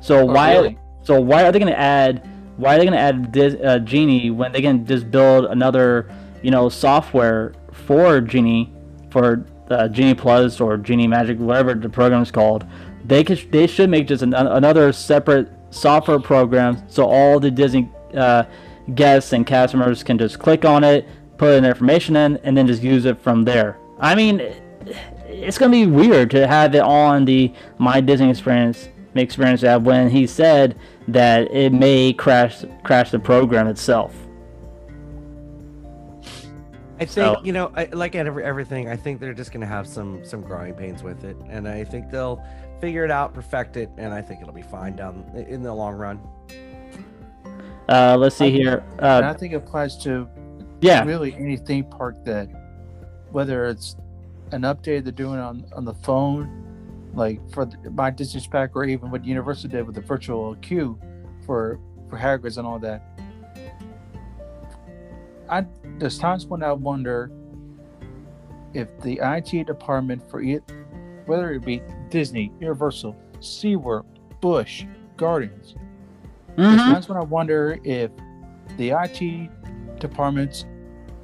So why? really? So why are they gonna add? Why are they gonna add Dis, uh, Genie when they can just build another, you know, software for Genie, for uh, Genie Plus or Genie Magic, whatever the program is called? They could, they should make just an, another separate software program so all the Disney uh, guests and cast members can just click on it, put in their information in, and then just use it from there. I mean, it's gonna be weird to have it on the My Disney Experience Experience app when he said that it may crash crash the program itself. I think So- you know, I, like at every, everything, I think they're just gonna have some some growing pains with it, and I think they'll figure it out, perfect it, and I think it'll be fine down in the long run. Uh, let's see here. and I Uh, think it applies to yeah, really any theme park that whether it's an update they're doing on on the phone like for the, my disney pack or even what universal did with the virtual queue for for hagrid's and all that i there's times when i wonder if the it department for it whether it be disney universal seaworld busch gardens Mhm. times when i wonder if the it departments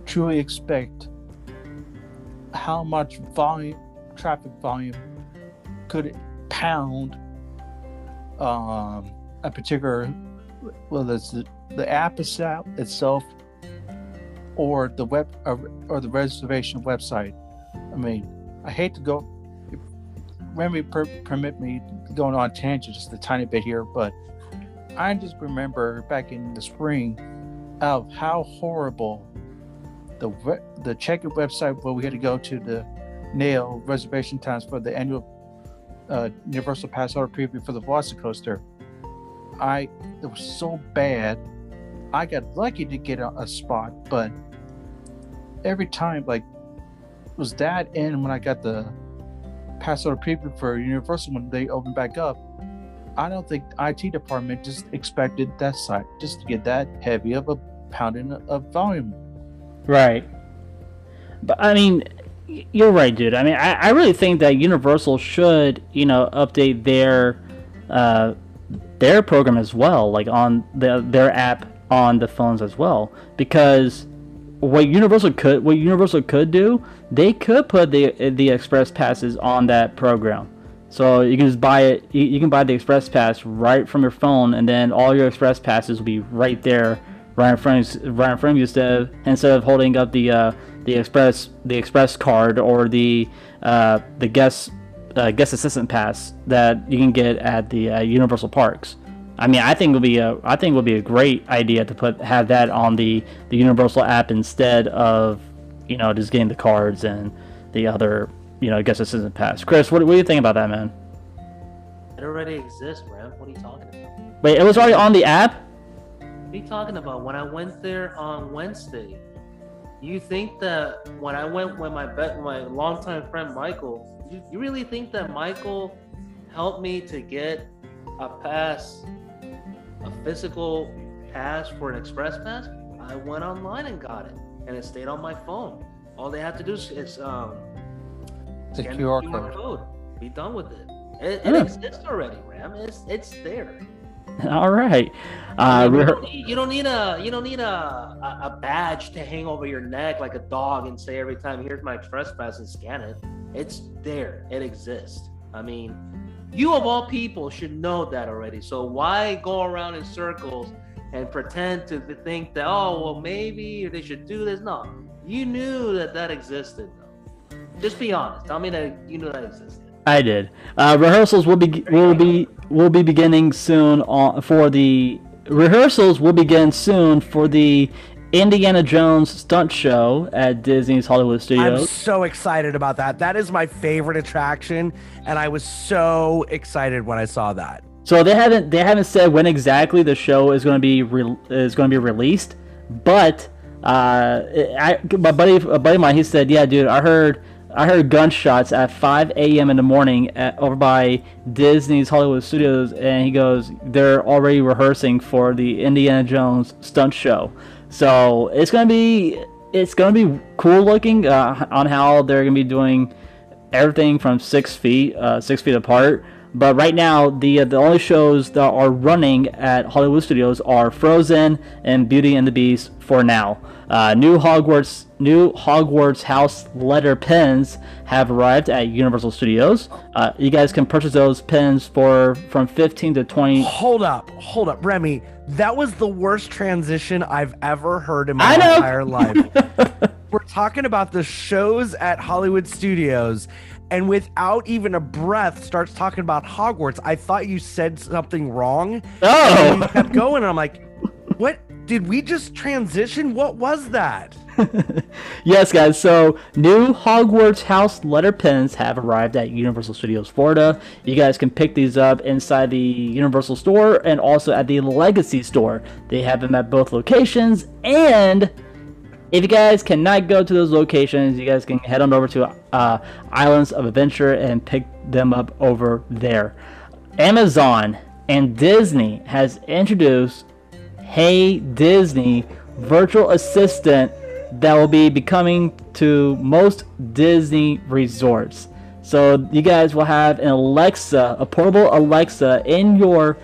truly expect how much volume traffic volume could pound um, a particular whether it's the, the app itself, itself or the web or, or the reservation website i mean i hate to go let per, permit me going on tangent just a tiny bit here but i just remember back in the spring of how horrible the the check-in website where we had to go to the nail reservation times for the annual uh, Universal Passholder preview for the Velocicoaster. I it was so bad. I got lucky to get a, a spot, but every time like was that and when I got the passholder preview for Universal when they opened back up, I don't think IT department just expected that site just to get that heavy of a pounding of volume. Right. But I mean, you're right, dude. I mean, I, I really think that Universal should, you know, update their uh, their program as well, like on the, their app on the phones as well, because what Universal could what Universal could do, they could put the the express passes on that program. So you can just buy it. You, can buy the express pass right from your phone, and then all your express passes will be right there right in front of, right in front of you instead of, instead of holding up the uh, the express the express card or the uh, the guest uh, guest assistant pass that you can get at the uh, Universal Parks. I mean, I think it would be a I think would be a great idea to put have that on the the Universal app instead of you know just getting the cards and the other you know guest assistant pass. Chris, what, what do you think about that, man? It already exists, Ram. What are you talking about? Wait, it was already on the app. What are you talking about? When I went there on Wednesday, you think that when I went with my bet, my longtime friend Michael, you, you really think that Michael helped me to get a pass, a physical pass for an express pass? I went online and got it, and it stayed on my phone. All they have to do is, is um, The scan QR the code. code. Be done with it. It, it exists already, Ram. It's it's there. All right. Uh, you, don't need, you don't need a you don't need a, a a badge to hang over your neck like a dog and say every time here's my express pass and scan it. It's there. It exists. I mean, you of all people should know that already. So why go around in circles and pretend to think that oh well maybe they should do this? No, you knew that that existed. Just be honest. Tell me that you knew that existed. I did. Uh, rehearsals will be will be will be beginning soon on for the rehearsals will begin soon for the Indiana Jones stunt show at Disney's Hollywood Studios. I'm so excited about that. That is my favorite attraction, and I was so excited when I saw that. So they haven't they haven't said when exactly the show is going to be re- is going to be released, but uh, I, my buddy a buddy of mine he said, yeah, dude, I heard I heard gunshots at 5 a.m. in the morning at, over by Disney's Hollywood Studios, and he goes, they're already rehearsing for the Indiana Jones stunt show. So it's gonna be it's gonna be cool looking uh, on how they're gonna be doing everything from six feet, uh, six feet apart. But right now, the uh, the only shows that are running at Hollywood Studios are Frozen and Beauty and the Beast for now. Uh, new Hogwarts new Hogwarts House letter pens have arrived at Universal Studios. Uh, you guys can purchase those pens for from 15 to 20. Hold up, hold up, Remy. That was the worst transition I've ever heard in my entire life. We're talking about the shows at Hollywood Studios, and without even a breath, starts talking about Hogwarts. I thought you said something wrong. Oh. And kept going, and I'm like, what? Did we just transition? What was that? yes, guys. So new Hogwarts House letter pens have arrived at Universal Studios Florida. You guys can pick these up inside the Universal store and also at the Legacy store. They have them at both locations. And if you guys cannot go to those locations, you guys can head on over to uh, Islands of Adventure and pick them up over there. Amazon and Disney has introduced Hey Disney virtual assistant that will be becoming to most Disney resorts. So you guys will have an Alexa, a portable Alexa in your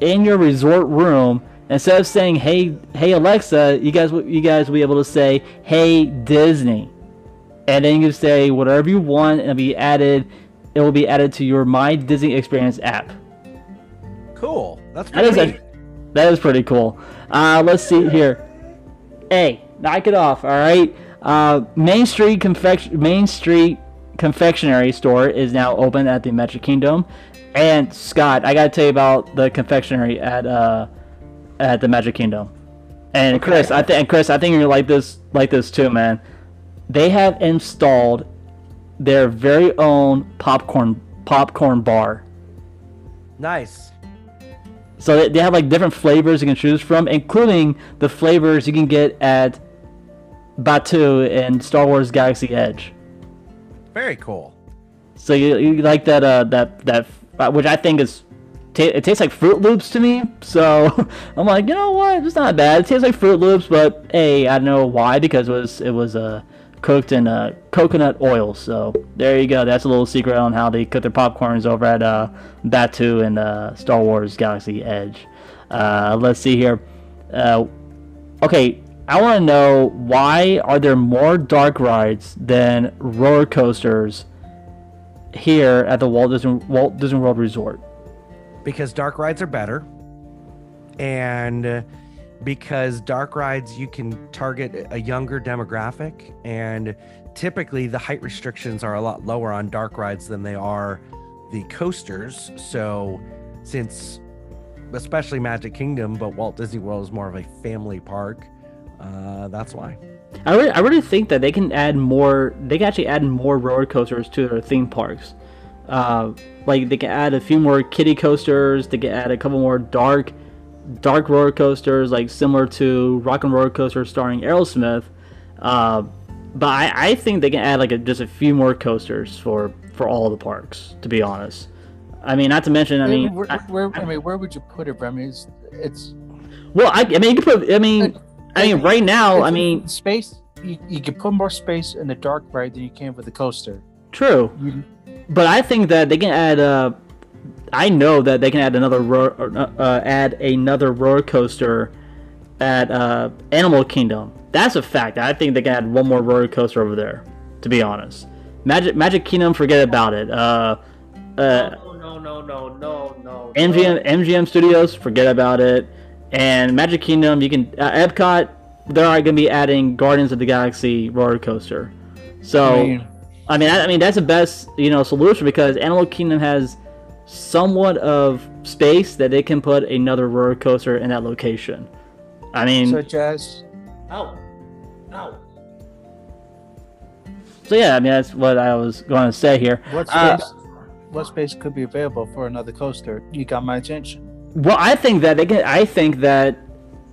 in your resort room. Instead of saying "Hey, hey Alexa," you guys will- you guys will be able to say "Hey Disney," and then you say whatever you want, and it'll be added. It will be added to your My Disney Experience app. Cool. That's That is pretty a. that is pretty cool. Uh, let's see here. Hey, knock it off. All right. Uh, Main Street Confection Main Street Confectionery Store is now open at the Magic Kingdom. And Scott, I gotta tell you about the confectionery at uh, at the Magic Kingdom. And Chris, I think Chris, I think you're like this like this too, man. They have installed their very own popcorn popcorn bar. Nice. So they, they have like different flavors you can choose from, including the flavors you can get at Batuu in Star Wars Galaxy Edge. Very cool. So you, you like that uh that that uh, which I think is ta it tastes like Fruit Loops to me. So I'm like, you know what? It's not bad. It tastes like Fruit Loops, but hey, I don't know why because it was it was uh cooked in uh coconut oil. So there you go. That's a little secret on how they cook their popcorns over at uh Batuu and uh Star Wars Galaxy Edge. Uh, let's see here. Uh, okay, I want to know why are there more dark rides than roller coasters here at the Walt Disney Walt Disney World Resort? because dark rides are better and uh, because dark rides you can target a younger demographic and typically the height restrictions are a lot lower on dark rides than they are the coasters so since especially magic kingdom but walt disney world is more of a family park uh, that's why I really, I really think that they can add more. They can actually add more roller coasters to their theme parks. Uh, like they can add a few more kiddie coasters. They can add a couple more dark, dark roller coasters, like similar to Rock and Roller Coaster starring Aerosmith. Uh, but I, I think they can add like a, just a few more coasters for for all the parks. To be honest, I mean, not to mention, I mean, where, where, I mean, where would you put it, Remy? It's, it's well, I, I mean, you could put. I mean, I mean, right now, I mean, space. You, you can put more space in the dark ride than you can with the coaster. True, but I think that they can add. Uh, I know that they can add another ro- uh, add another roller coaster at uh, Animal Kingdom. That's a fact. I think they can add one more roller coaster over there. To be honest, Magic Magic Kingdom, forget about it. Uh, uh, No, no, no, no, no, no. MGM MGM Studios, forget about it. And Magic Kingdom, you can uh, Epcot. They're going to be adding Guardians of the Galaxy roller coaster. So, I I mean- mean, I mean, I, mean that's the best you know solution because Animal Kingdom has somewhat of space that they can put another roller coaster in that location. I mean, Such as Ow. Ow. so yeah, I mean that's what I was going to say here. what Uh, space? what space could be available for another coaster? You got my attention. Well, I think that they can. I think that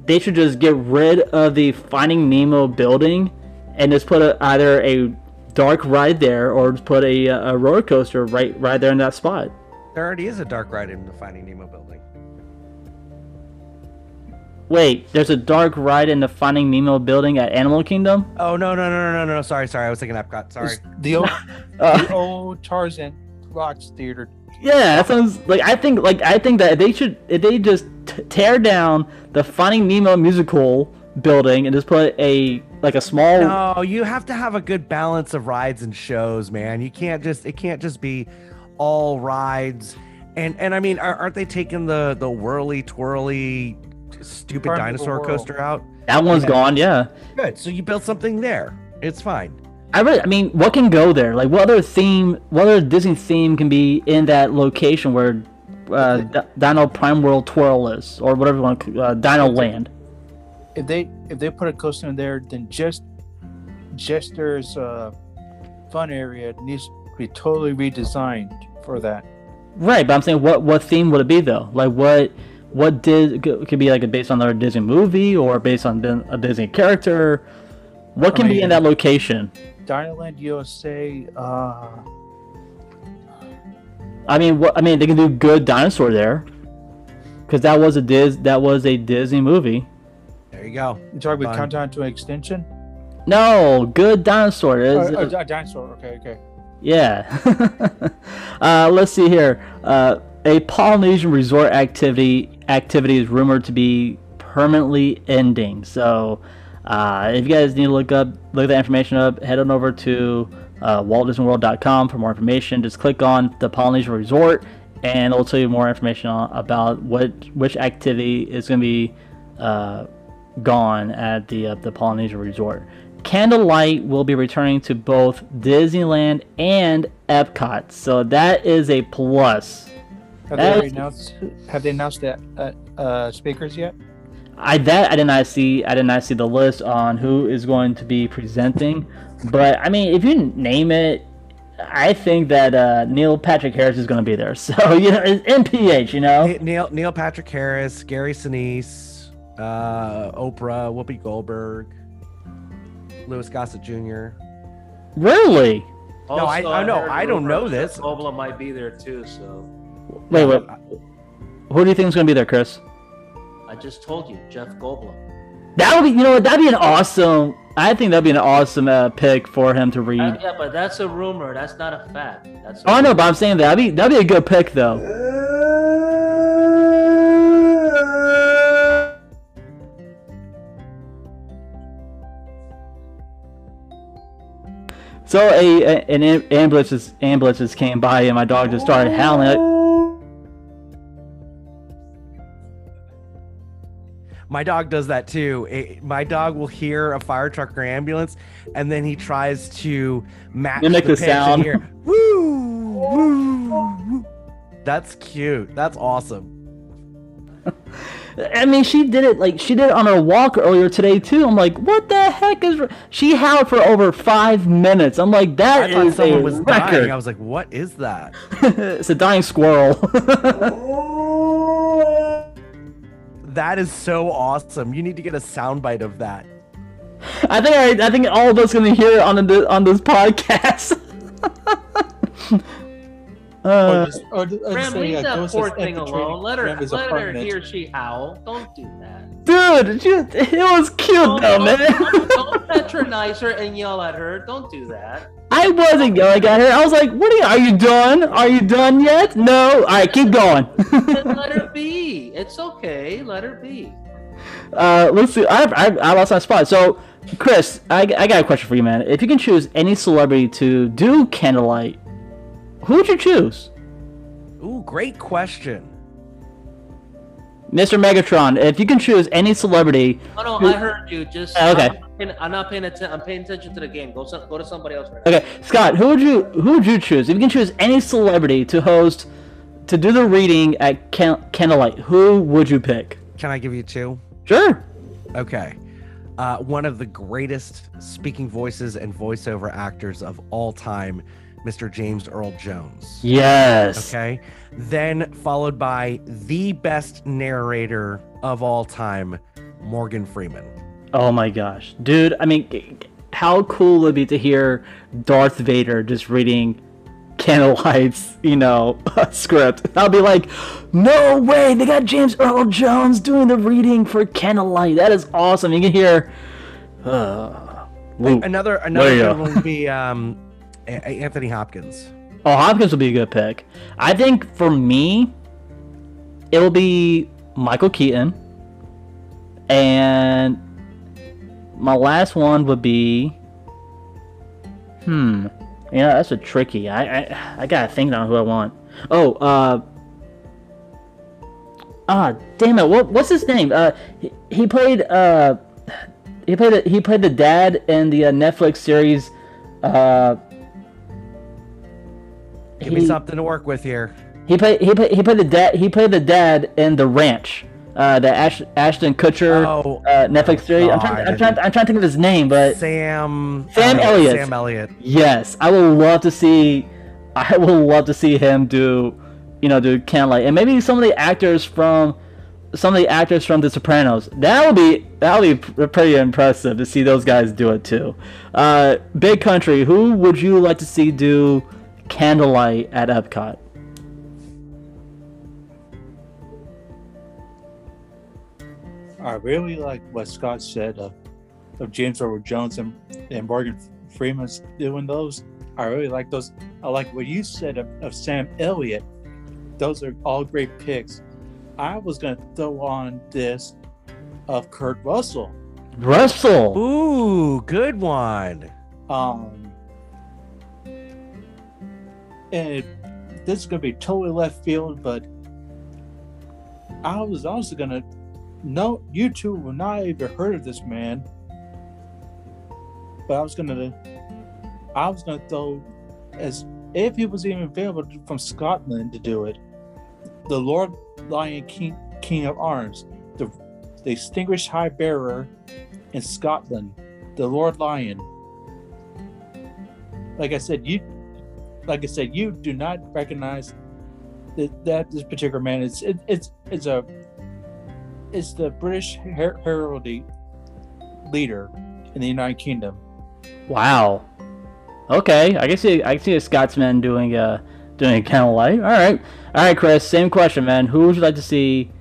they should just get rid of the Finding Nemo building and just put a, either a dark ride there or just put a, a roller coaster right right there in that spot. There already is a dark ride in the finding nemo building Wait, there's a dark ride in the Finding Nemo building at Animal Kingdom. oh no no no no no no sorry sorry i was thinking epcot sorry It's the old, Uh, the old Tarzan Rocks Theater. Yeah, that sounds like I think like I think that they should if they just t- tear down the Finding Nemo musical building and just put a like a small No, you have to have a good balance of rides and shows, man. You can't just it can't just be all rides. And and I mean, are, aren't they taking the the whirly twirly stupid Carnival dinosaur World. coaster out? that one's Yeah. gone. Yeah. Good. So you built something there. It's fine. I really, I mean, what can go there? Like, what other theme, what other Disney theme can be in that location where uh, D- Dino Prime World Twirl is, or whatever you want to, uh, Dino Land? If they if they put a coaster in there, then just Jester's uh, fun area needs to be totally redesigned for that. Right, but I'm saying, what what theme would it be though? Like, what what did could be like based on a Disney movie or based on a Disney character? What I can be in that location? Dinoland USA. Uh, I mean, what I mean, they can do good dinosaur there, because that was a Dis that was a Disney movie. There you go. you talking about Countdown to Extinction? No, good dinosaur. Oh, It's- oh, di- dinosaur. Okay, okay. Yeah. uh, let's see here. Uh, a Polynesian resort activity activity is rumored to be permanently ending. So, uh, if you guys need to look up look that information up, head on over to uh, WaltDisneyWorld.com for more information. Just click on the Polynesian Resort, and it'll tell you more information on, about what which activity is going to be uh, gone at the uh, the Polynesian Resort. Candlelight will be returning to both Disneyland and Epcot, so that is a plus. Have they That- announced? Have they announced that uh, uh, speakers yet? I that I did not see. I did not see the list on who is going to be presenting, but I mean, if you name it, I think that uh, Neil Patrick Harris is going to be there. So you know, it's NPH. You know, Neil Neil Patrick Harris, Gary Sinise, uh, Oprah, Whoopi Goldberg, Louis Gossett Jr. really? No, I- I know, I don't know this. Obla might be there too, so Wait, wait. Who do you think is going to be there, Chris? I just told you, Jeff Goldblum. That would be, you know, that'd be an awesome. I think that'd be an awesome uh, pick for him to read. Uh, yeah, but that's a rumor. That's not a fact. That's a Oh, I know, but I'm saying that'd be that'd be a good pick though. So a, a an am- ambulance just, ambulance just came by and my dog just started howling. My dog does that too. It- my dog will hear a fire truck or ambulance, and then he tries to match Mimic the and sound. hear, woo, woo, woo. That's cute. That's awesome. I mean, she did it like she did it on her walk earlier today too. I'm like, what the heck is? She howled for over five minutes. I'm like, I that thought is a was record. dying. I was like, what is that? it's a dying squirrel. That is so awesome. You need to get a soundbite of that. I think I, I think all of us gonna hear it on the on this podcast. Or uh, just, or, or Ram, leave that Ghost poor thing alone. Let her, Ram's let her he or she howl. Don't do that. dude, she, it was cute Don't, though, don't, man. don't, don't patronize her and yell at her. Don't do that. I wasn't yelling at her. I was like, "What are you? Are you done? Are you done yet? No. All right, keep going." Then let her be. It's okay. Let her be. uh, let's see. I, I, I lost my spot. So, Chris, I, I got a question for you, man. If you can choose any celebrity to do candlelight, who would you choose? Ooh, great question. Mr. Megatron, if you can choose any celebrity. Oh no, who- I heard you. Just Uh, okay. I'm not paying, I'm not paying attention. I'm paying attention to the game. Go some, go to somebody else right now. Okay, Scott, who would you who would you choose if you can choose any celebrity to host to do the reading at can- candlelight? Who would you pick? Can I give you two? Sure. Okay. Uh, one of the greatest speaking voices and voiceover actors of all time, Mr. James Earl Jones. Yes. Okay. Then followed by the best narrator of all time, Morgan Freeman. Oh my gosh, dude! I mean, how cool would it be to hear Darth Vader just reading Candlelight's, you know, script? I'll be like, no way! They got James Earl Jones doing the reading for Candlelight. That is awesome. You can hear. Uh, Another another go. one would be um, Anthony Hopkins. Oh, Hopkins would be a good pick. I think for me, it will be Michael Keaton, and my last one would be. Hmm. Yeah, that's a tricky. I I, I gotta think on who I want. Oh, uh. Ah, damn it! What what's his name? Uh, he, he played uh, he played he played the dad in the uh, Netflix series. Uh, Give me something to work with here. he played he played he played the dad he played the dad in the ranch. Uh, the Ash, Ashton Kutcher Oh, uh, Netflix series. I'm oh, trying, I'm trying I'm trying to think of his name, but Sam Sam Elliott. Sam Elliott. Yes, I would love to see. I would love to see him do, you know, do Candlelight, and maybe some of the actors from, some of the actors from The Sopranos. That would be that would be pretty impressive to see those guys do it too. Uh, Big Country, who would you like to see do Candlelight at Epcot? I really like what Scott said of, of James Earl Jones and, and Morgan Freeman's doing those. I really like those. I like what you said of, of Sam Elliott. Those are all great picks. I was going to throw on this of Kurt Russell. Russell. Ooh, good one. Um, and this is going to be totally left field, but I was also going to no, you two will not even heard of this man. But I was gonna, I was gonna throw as if he was even available from Scotland to do it. The Lord Lyon King, King of Arms, the, the distinguished High Bearer in Scotland, the Lord Lyon. Like I said, you, like I said, you do not recognize that, that this particular man. It's it, it's it's a it's the British her- heraldry leader in the United Kingdom. Wow. Okay, I can see I can see a Scotsman doing a doing a candlelight. All right, all right, Chris. Same question, man. Who would you like to see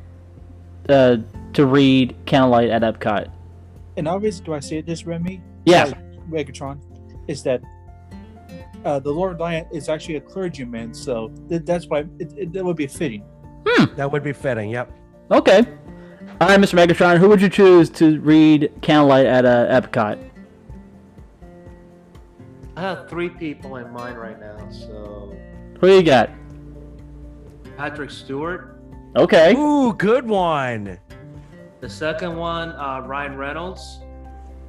uh, to read candlelight at Epcot? And always do I say this, Remy? Yeah. Megatron, is that uh, the Lord Lyon is actually a clergyman, so th- that's why it, it, that would be fitting. That would be fitting. Yep. Okay. All right, Mr. Megatron. Who would you choose to read candlelight at uh, Epcot? I have three people in mind right now. So Who you got? Patrick Stewart, Okay. Ooh, good one. The second one, uh, Ryan Reynolds.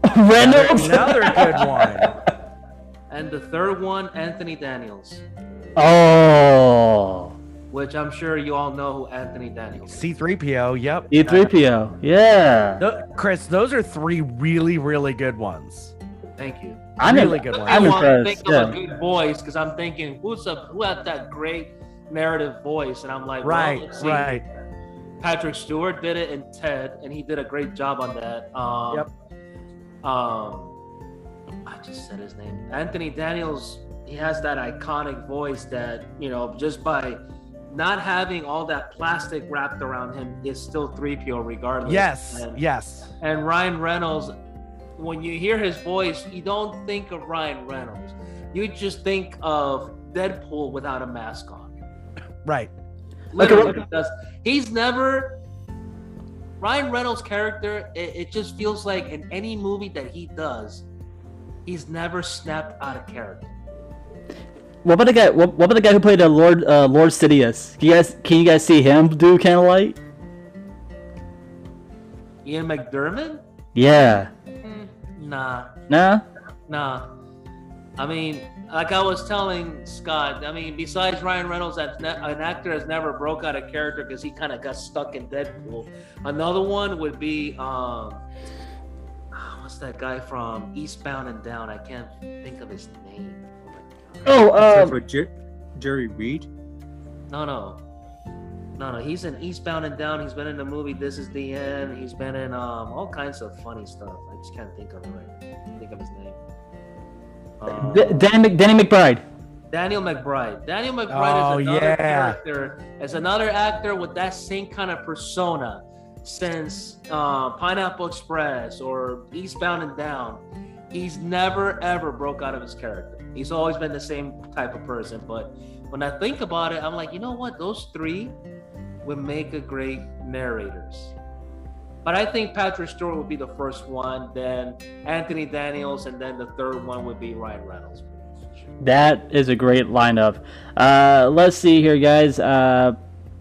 Reynolds. Another good one. And the third one, Anthony Daniels, Oh. which I'm sure you all know who Anthony Daniels is. C3PO, yep. E3PO. Yeah. Th- Chris, those are three really, really good ones. Thank you. I'm really im- good ones. I'm I want to impressed. think Yeah. of a good voice because I'm thinking who's up who had that great narrative voice, and I'm like, Right, let's right. Patrick Stewart did it in Ted, and he did a great job on that. Um, Yep. Um, I just said his name. Anthony Daniels. He has that iconic voice that you know, just by not having all that plastic wrapped around him, is still 3PO regardless. Yes, And- yes. and Ryan Reynolds, when you hear his voice, you don't think of Ryan Reynolds. You just think of Deadpool without a mask on. Right. Literally, Okay. because he's never Ryan Reynolds' character. It, it just feels like in any movie that he does, he's never snapped out of character. What about the guy? What, what about the guy who played uh, Lord uh, Lord Sidious? Can you guys can you guys see him do Candlelight? Ian McDiarmid? Yeah. Nah, Nah. nah. I mean, like I was telling Scott, I mean, besides Ryan Reynolds, an actor has never broke out of character because he kind of got stuck in Deadpool. Another one would be, um, what's that guy from Eastbound and Down? I can't think of his name. Oh, uh, for Jer- Jerry Reed. No, no, no, no. He's in Eastbound and Down. He's been in the movie This Is the End. He's been in um, all kinds of funny stuff. I just can't think of it right. Think of his name. Um, D- Danny, Mc- Danny McBride. Daniel McBride. Daniel McBride Oh, is another yeah. character. Is another actor with that same kind of persona since uh, Pineapple Express or Eastbound and Down. He's never ever broke out of his character. He's always been the same type of person. But when I think about it, I'm like, you know what? Those three would make a great narrators. But I think Patrick Stewart would be the first one, then Anthony Daniels, and then the third one would be Ryan Reynolds. That is a great lineup. Uh, let's see here, guys. Uh,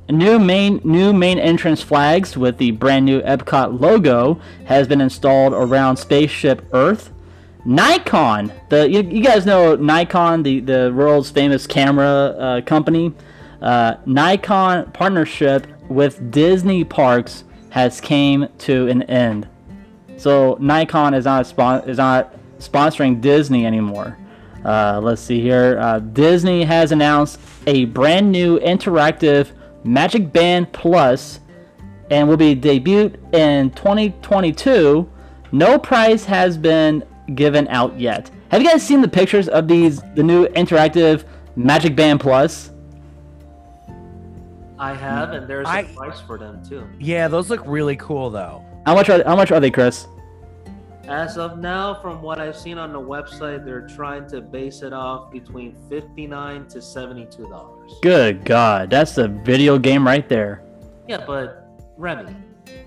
new main new main entrance flags with the brand new Epcot logo has been installed around Spaceship Earth. Nikon, the you, you guys know Nikon, the the world's famous camera uh, company. Uh, Nikon partnership with Disney Parks has came to an end. So Nikon is not spon- is not sponsoring Disney anymore. Uh, let's see here. Uh, Disney has announced a brand new interactive Magic Band Plus, and will be debuted in 2022. No price has been given out yet. Have you guys seen the pictures of these the new interactive Magic Band Plus? I have, and there's I- a price for them too. Yeah, those look really cool though. How much are how much are they, Chris? As of now, from what I've seen on the website, they're trying to base it off between fifty-nine to seventy-two dollars. Good God, that's a video game right there. Yeah, but Remy,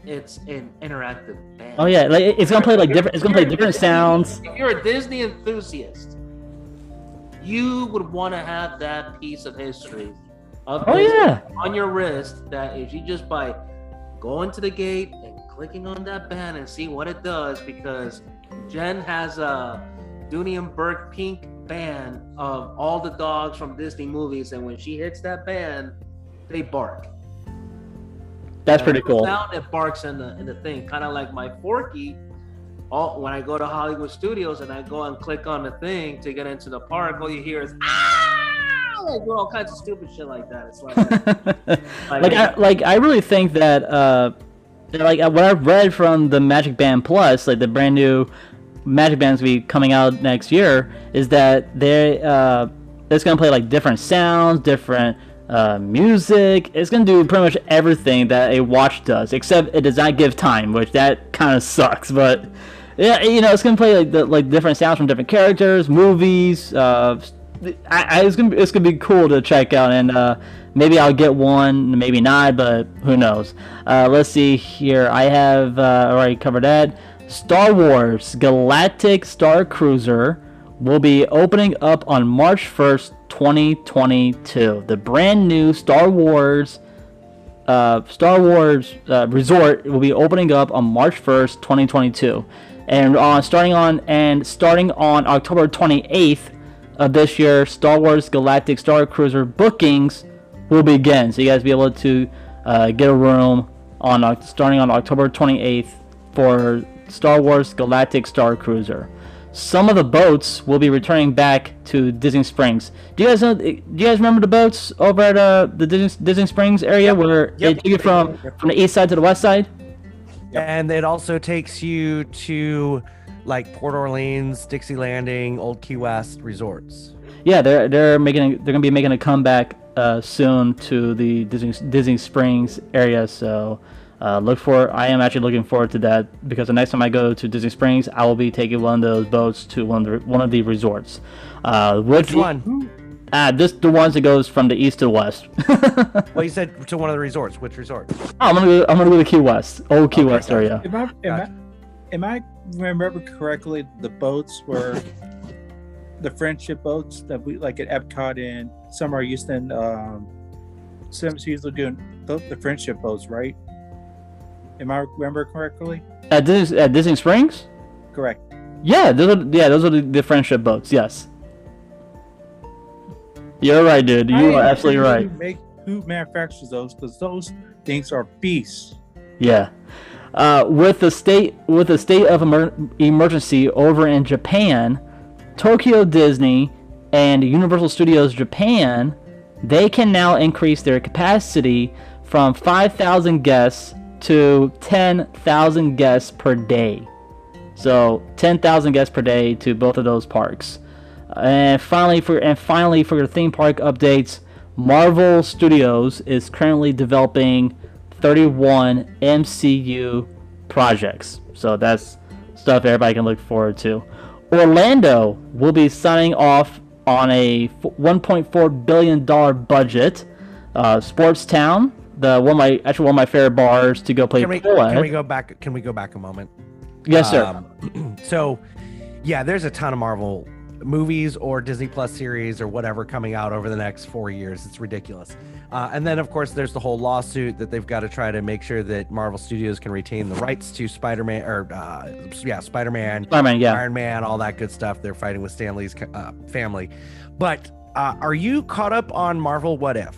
it's an interactive band. Oh yeah, like it's gonna play like different. It's gonna play different sounds. If you're a Disney enthusiast, you would want to have that piece of history of Oh, Disney yeah. on your wrist. That if you just by going to the gate clicking on that band and see what it does, because Jen has a Dooney and Bourke pink band of all the dogs from Disney movies, and when she hits that band, they bark. That's And pretty cool. Sound that barks in the in the thing, kind of like my Forky. All when I go to Hollywood Studios and I go and click on the thing to get into the park, all you hear is ah, like do all kinds of stupid shit like that. It's like, like I, like I really think that uh like uh, what I've read from the Magic Band Plus, like the brand new Magic Band's be coming out next year, is that they uh it's gonna play like different sounds, different uh, music. It's gonna do pretty much everything that a watch does, except it does not give time, which that kind of sucks. But yeah, you know, it's gonna play like the, like different sounds from different characters, movies. Uh, I, I, it's gonna be, it's gonna be cool to check out, and uh, maybe I'll get one, maybe not, but who knows? Uh, let's see here. I have uh, already covered that. Star Wars Galactic Star Cruiser will be opening up on March 1st, 2022. The brand new Star Wars uh, Star Wars uh, Resort will be opening up on March 1st, 2022, and starting on and starting on October 28th of this year, Star Wars Galactic Star Cruiser bookings will begin. So you guys be able to uh, get a room on Oc- starting on October 28th for Star Wars Galactic Star Cruiser. Some of the boats will be returning back to Disney Springs. Do you guys know? Do you guys remember the boats over at uh, the Disney, Disney Springs area where they take you from from the east side to the west side? And it also takes you to like Port Orleans, Dixie Landing, Old Key West resorts. Yeah, they're they're making they're gonna be making a comeback uh, soon to the Disney Disney Springs area. So uh, look for. I am actually looking forward to that because the next time I go to Disney Springs, I will be taking one of those boats to one of the one of the resorts. Uh, which, Which one? Ah, just the ones that goes from the east to the west. Well, you said to one of the resorts. Which resort? Oh, I'm gonna go, I'm gonna go to Key West, old Key West area. Am I, am, I, am I remember correctly? The boats were the friendship boats that we like at Epcot and Summer Houston. Um, some usually doing the, the friendship boats, right? Am I remember correctly? At Disney, at Disney Springs? Correct. Yeah, those are yeah those are the, the friendship boats. Yes. You're right, dude. You I are absolutely right. Make, who manufactures those? Because those things are beasts. Yeah. Uh, with the state with the state of emer- emergency over in Japan, Tokyo Disney and Universal Studios Japan, they can now increase their capacity from 5,000 guests to 10,000 guests per day. So 10,000 guests per day to both of those parks. And finally, for and finally for your theme park updates, Marvel Studios is currently developing 31 MCU projects. So that's stuff everybody can look forward to. Orlando will be signing off on a $1.4 billion budget. Uh, Sports Town, the one of my actually one of my favorite bars to go play Can we, can we go back? Can we go back a moment? Yes, sir. Um, so, yeah, there's a ton of Marvel movies or Disney Plus series or whatever coming out over the next four years. It's ridiculous. Uh, and then, of course, there's the whole lawsuit that they've got to try to make sure that Marvel Studios can retain the rights to Spider-Man or uh, yeah, Spider-Man, Spider-Man, yeah. Iron Man, all that good stuff. They're fighting with Stan Lee's uh, family. But uh, are you caught up on Marvel? What if?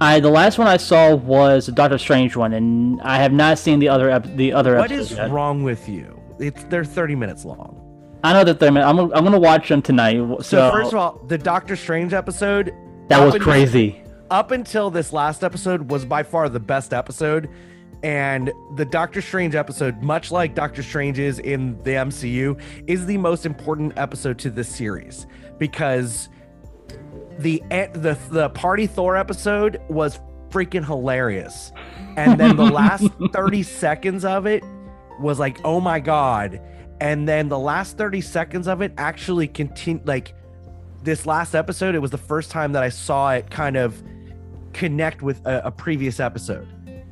I the last one I saw was the Doctor Strange one, and I have not seen the other ep- the other. What is yet. wrong with you? It's they're 30 minutes long. I know that they're. I'm, I'm gonna watch them tonight. So, So, first of all, the Doctor Strange episode that was crazy. Up until this last episode was by far the best episode. And the Doctor Strange episode, much like Doctor Strange is in the MCU, is the most important episode to this series because the the the Party Thor episode was freaking hilarious. And then the last 30 seconds of it was like, "Oh my god." And then the last 30 seconds of it actually continued like this last episode, it was the first time that I saw it kind of connect with a, a previous episode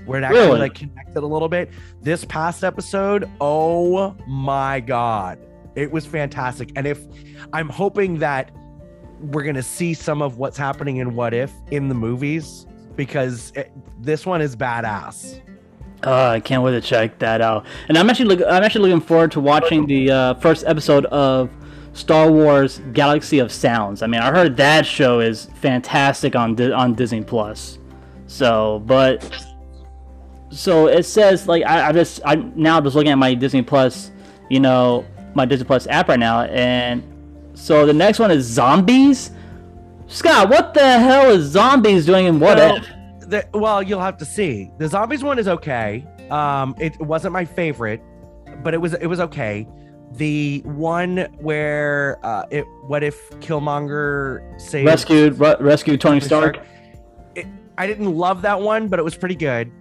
where it actually Really? like connected a little bit. This past episode, oh my god, it was fantastic. And if I'm hoping that we're gonna see some of what's happening in What If in the movies because it, this one is badass. Uh, I can't wait to check that out. And I'm actually look, I'm actually looking forward to watching the uh, first episode of Star Wars Galaxy of Sounds. I mean, I heard that show is fantastic on Di- on Disney Plus. So, but so it says like I, I just I'm now just looking at my Disney Plus, you know, my Disney Plus app right now, and so the next one is zombies. Scott, what the hell is zombies doing in what Well, the, well, you'll have to see. The zombies one is okay. Um, it wasn't my favorite, but it was it was okay. The one where uh, it what if Killmonger saved Rescued, re- rescued Tony Stark. It, I didn't love that one, but it was pretty good.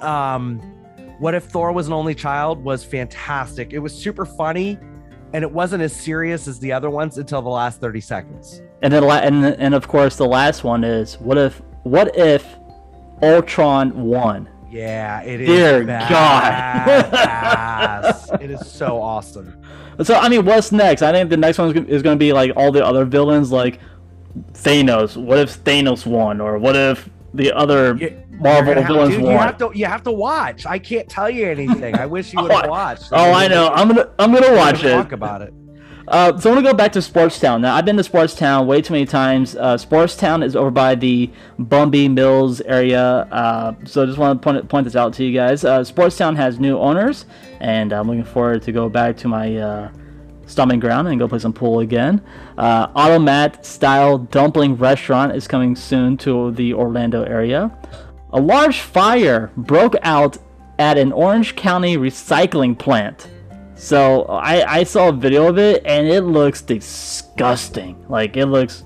Um, what if Thor was an only child was fantastic. It was super funny, and it wasn't as serious as the other ones until the last thirty seconds. And then, la- and and of course, the last one is what if what if Ultron won? Yeah, it is. Dear badass. it is so awesome. So I mean, what's next? I think the next one is going to be like all the other villains, like Thanos. What if Thanos won, or what if the other You're Marvel villains dude, you have to you have to watch. I can't tell you anything. I wish you would Oh, have I- watched. oh, I know. I'm gonna I'm gonna watch it. Talk about it. Uh, so I want to go back to Sportstown. Now I've been to Sportstown way too many times. Uh, Sportstown is over by the Bumby Mills area. Uh, so I just want to point this out to you guys. Uh, Sportstown has new owners, and I'm looking forward to go back to my uh, stomping ground and go play some pool again. Uh, Automat style dumpling restaurant is coming soon to the Orlando area. A large fire broke out at an Orange County recycling plant. So I, I saw a video of it and it looks disgusting. Like it looks,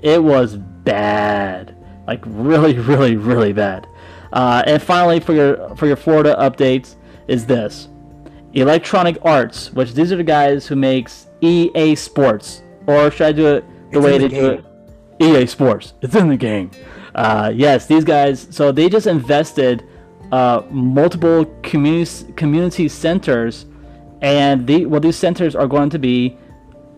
it was bad. Like really, really, really bad. Uh, and finally, for your for your Florida updates, is this Electronic Arts, which these are the guys who makes EA Sports, or should I do it the It's way they the do it? EA Sports. It's in the game. Uh, yes, these guys. So they just invested uh, multiple community community centers, and the well, these centers are going to be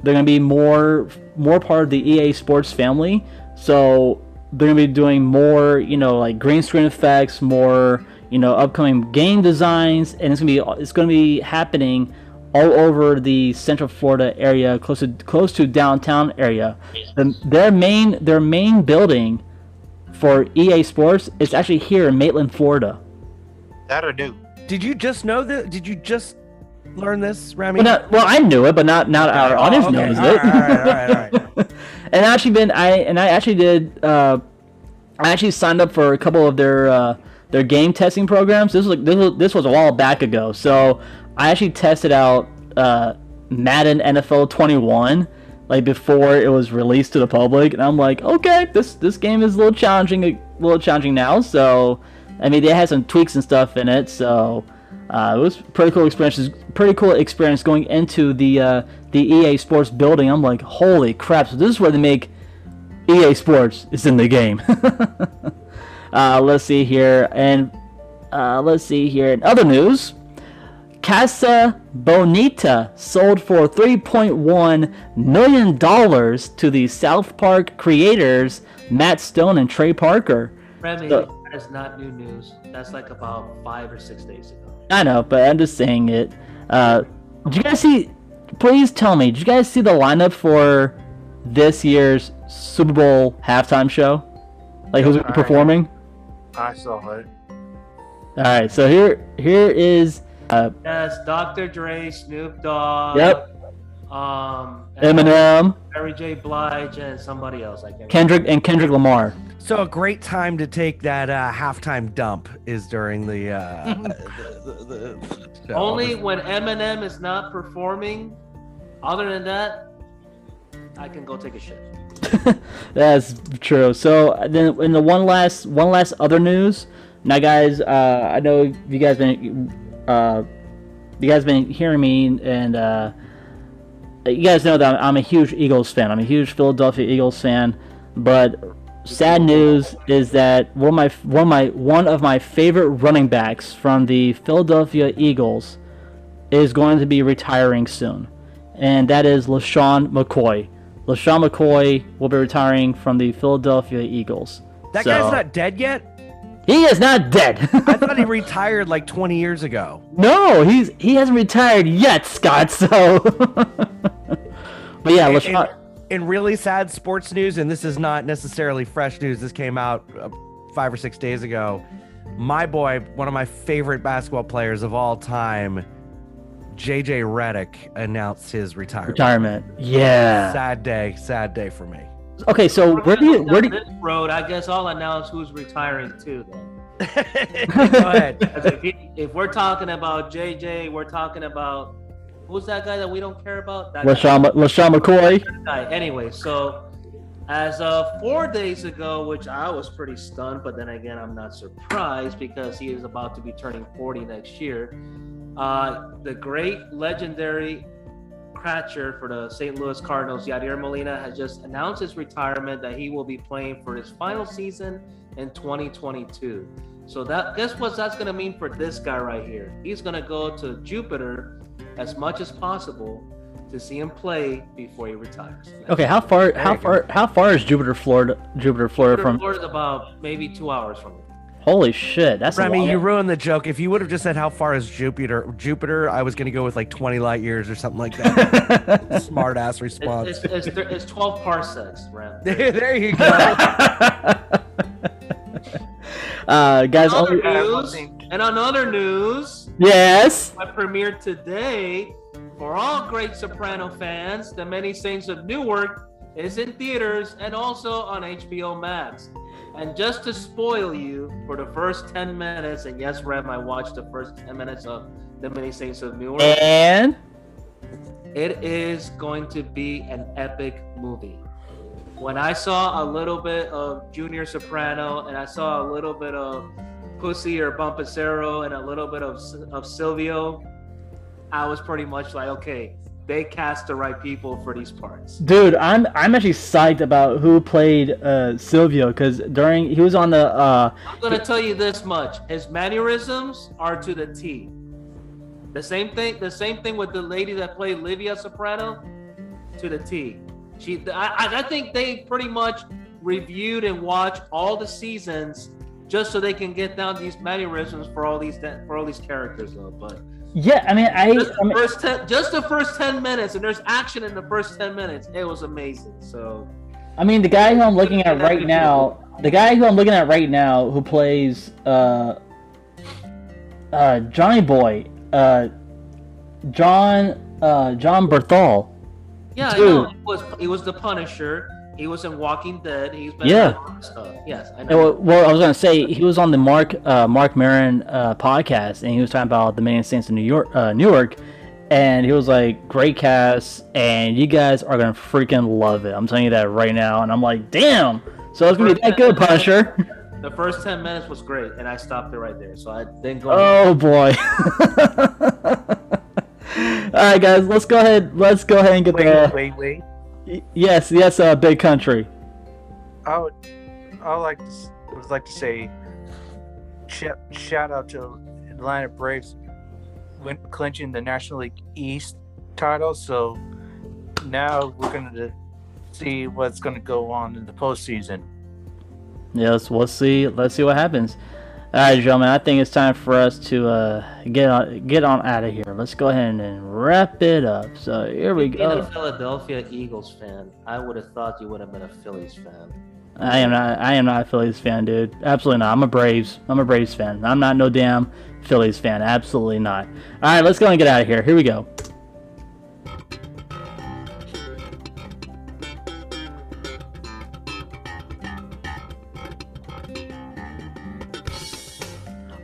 they're going to be more more part of the EA Sports family. So they're going to be doing more, you know, like green screen effects, more, you know, upcoming game designs, and it's going to be it's going to be happening all over the Central Florida area, close to close to downtown area. The, their main their main building for EA Sports is actually here in Maitland, Florida. That I do. Did you just know that? Did you just learn this, Remy? Well, not, well, I knew it, but not not our Oh, audience okay. knows All it. right, all right, all right, all right. and I actually been I and I actually did uh, I actually signed up for a couple of their uh, their game testing programs. This was like this was, this was a while back ago, so I actually tested out uh, Madden NFL 21 like before it was released to the public, and I'm like, okay, this this game is a little challenging, a little challenging now. So I mean, they had some tweaks and stuff in it, so. Uh, it was pretty cool experience. Pretty cool experience going into the uh, the EA Sports building. I'm like, holy crap! So this is where they make EA Sports. It's in the game. uh, let's see here, and uh, let's see here. In other news, Casa Bonita sold for 3.1 million dollars to the South Park creators Matt Stone and Trey Parker. Remy, So- that's not new news. That's like about five or six days ago. I know, but I'm just saying it. Uh, did you guys see? Please tell me. Did you guys see the lineup for this year's Super Bowl halftime show? Like who's Alright. performing? I saw it. All right, so here here is uh, Yes, Dr. Dre, Snoop Dogg. Yep. Um, Eminem, Mary J. Blige, and somebody else. I can't. Kendrick, and Kendrick Lamar. So a great time to take that uh, halftime dump is during the, uh, the, the, the show. Only when Eminem is not performing. Other than that, I can go take a shit. That's true. So then, in the one last one last other news. Now, guys, uh, I know you guys been uh, you guys been hearing me, and uh, you guys know that I'm, I'm a huge Eagles fan. I'm a huge Philadelphia Eagles fan. But sad news is that one of my one of my one of my favorite running backs from the Philadelphia Eagles is going to be retiring soon, and that is LeSean McCoy. LeSean McCoy will be retiring from the Philadelphia Eagles. that So- guy's not dead yet. He is not dead. I thought he retired like 20 years ago. no, he's he hasn't retired yet, Scott. So, but yeah, LeSean. In, in really sad sports news, and this is not necessarily fresh news. This came out uh, five or six days ago. My boy, one of my favorite basketball players of all time, JJ Redick, announced his retirement. Retirement. Yeah. Sad day. Sad day for me. Okay, so where do you where do you, this road? I guess I'll announce who's retiring too. Then. Go ahead. 'Cause if, he- if we're talking about JJ, we're talking about who's that guy that we don't care about? That. LeSean LeSean McCoy? guy. Anyway, so as of four days ago, which I was pretty stunned, but then again, I'm not surprised because he is about to be turning 40 next year. Uh, the great legendary catcher for the St. Louis Cardinals, Yadier Molina, has just announced his retirement that he will be playing for his final season in 2022. So that guess what that's gonna mean for this guy right here? He's gonna go to Jupiter as much as possible to see him play before he retires. Okay, how far? How far? How far is Jupiter, Florida? Jupiter, Florida from? Florida's about maybe two hours from me. Holy shit, that's a Remy, long- you ruined the joke. If you would have just said how far is Jupiter, Jupiter, I was gonna go with like 20 light years or something like that. Smart ass response. It's, it's, it's, it's 12 parsecs, Ram. there you go. Uh, guys, In other news, and on other news, Yes. I premiered today for all great Soprano fans. The Many Saints of Newark is in theaters and also on HBO Max. And just to spoil you, for the first 10 minutes, and yes, Rem, I watched the first 10 minutes of The Many Saints of Newark. And It is going to be an epic movie. When I saw a little bit of Junior Soprano and I saw a little bit of Pussy or Bonpensiero and a little bit of of Silvio, I was pretty much like, okay, they cast the right people for these parts. dude, I'm I'm actually psyched about who played uh, Silvio because during he was on the uh, I'm gonna tell you this much: his mannerisms are to the T. The same thing. The same thing with the lady that played Livia Soprano, to the T. She, I, I- I think they pretty much reviewed and watched all the seasons just so they can get down these mannerisms for all these for all these characters, though. But yeah, I mean I, just the I mean, first ten, just the first ten minutes, and there's action in the first ten minutes. It was amazing. So I mean the guy who I'm looking at right now, the guy who I'm looking at right now who plays uh uh Johnny Boy, uh John uh Jon Bernthal. yeah, I Dude. know he was he was the Punisher. He was in Walking Dead. He's been in Yeah. a stuff. Yes, I know. Well, well, I was gonna say he was on the Marc uh, Marc Maron uh, podcast, and he was talking about the Many Saints in New York, uh, Newark, and he was like, "Great cast, and you guys are gonna freaking love it." I'm telling you that right now, and I'm like, "Damn!" So it's gonna be that good, Punisher. The first ten minutes was great, and I stopped it right there. So I didn't go. Oh boy! All right, guys, let's go ahead. Let's go ahead and get Wait, the. wait, wait. Y- Yes, yes, uh, big country. I would, I would like to, would like to say, sh- shout out to Atlanta Braves, win- clinching the National League East title. So now we're going to see what's going to go on in the postseason. Yes, we'll see. Let's see what happens. All right, gentlemen. I think it's time for us to uh, get on get on out of here. Let's go ahead and wrap it up. So here we Being a go. Philadelphia Eagles fan, I would have thought you would have been a Phillies fan. I am not. I am not a Phillies fan, dude. Absolutely not. I'm a Braves. I'm a Braves fan. I'm not no damn Phillies fan. Absolutely not. All right, let's go and get out of here. Here we go.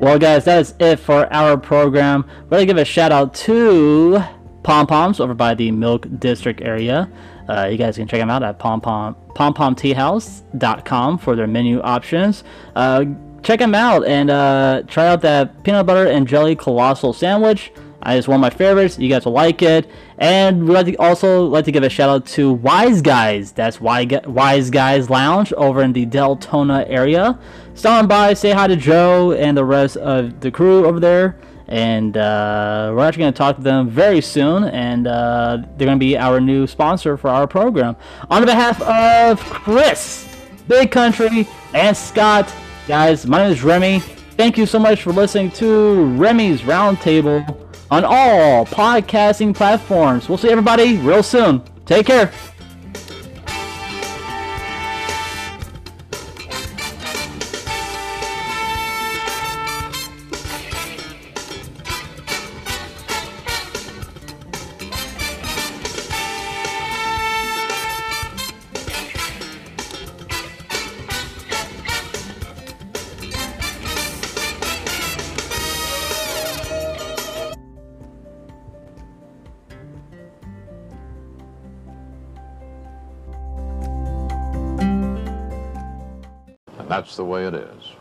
Well, guys, that is it for our program. We're going to give a shout out to Pom Poms over by the Milk District area. Uh, you guys can check them out at pom pom pompomteahouse.com for their menu options. Uh, check them out and uh, try out that peanut butter and jelly colossal sandwich. Uh, it's one of my favorites. You guys will like it. And we'd like to also like to give a shout out to Wise Guys. That's Wise Guys Lounge over in the Deltona area. Stop by, say hi to Joe and the rest of the crew over there. And uh, we're actually going to talk to them very soon. And uh, they're going to be our new sponsor for our program. On behalf of Chris, Big Country, and Scott, guys, my name is Remy. Thank you so much for listening to Remy's Roundtable on all podcasting platforms. We'll see everybody real soon. Take care. That's the way it is.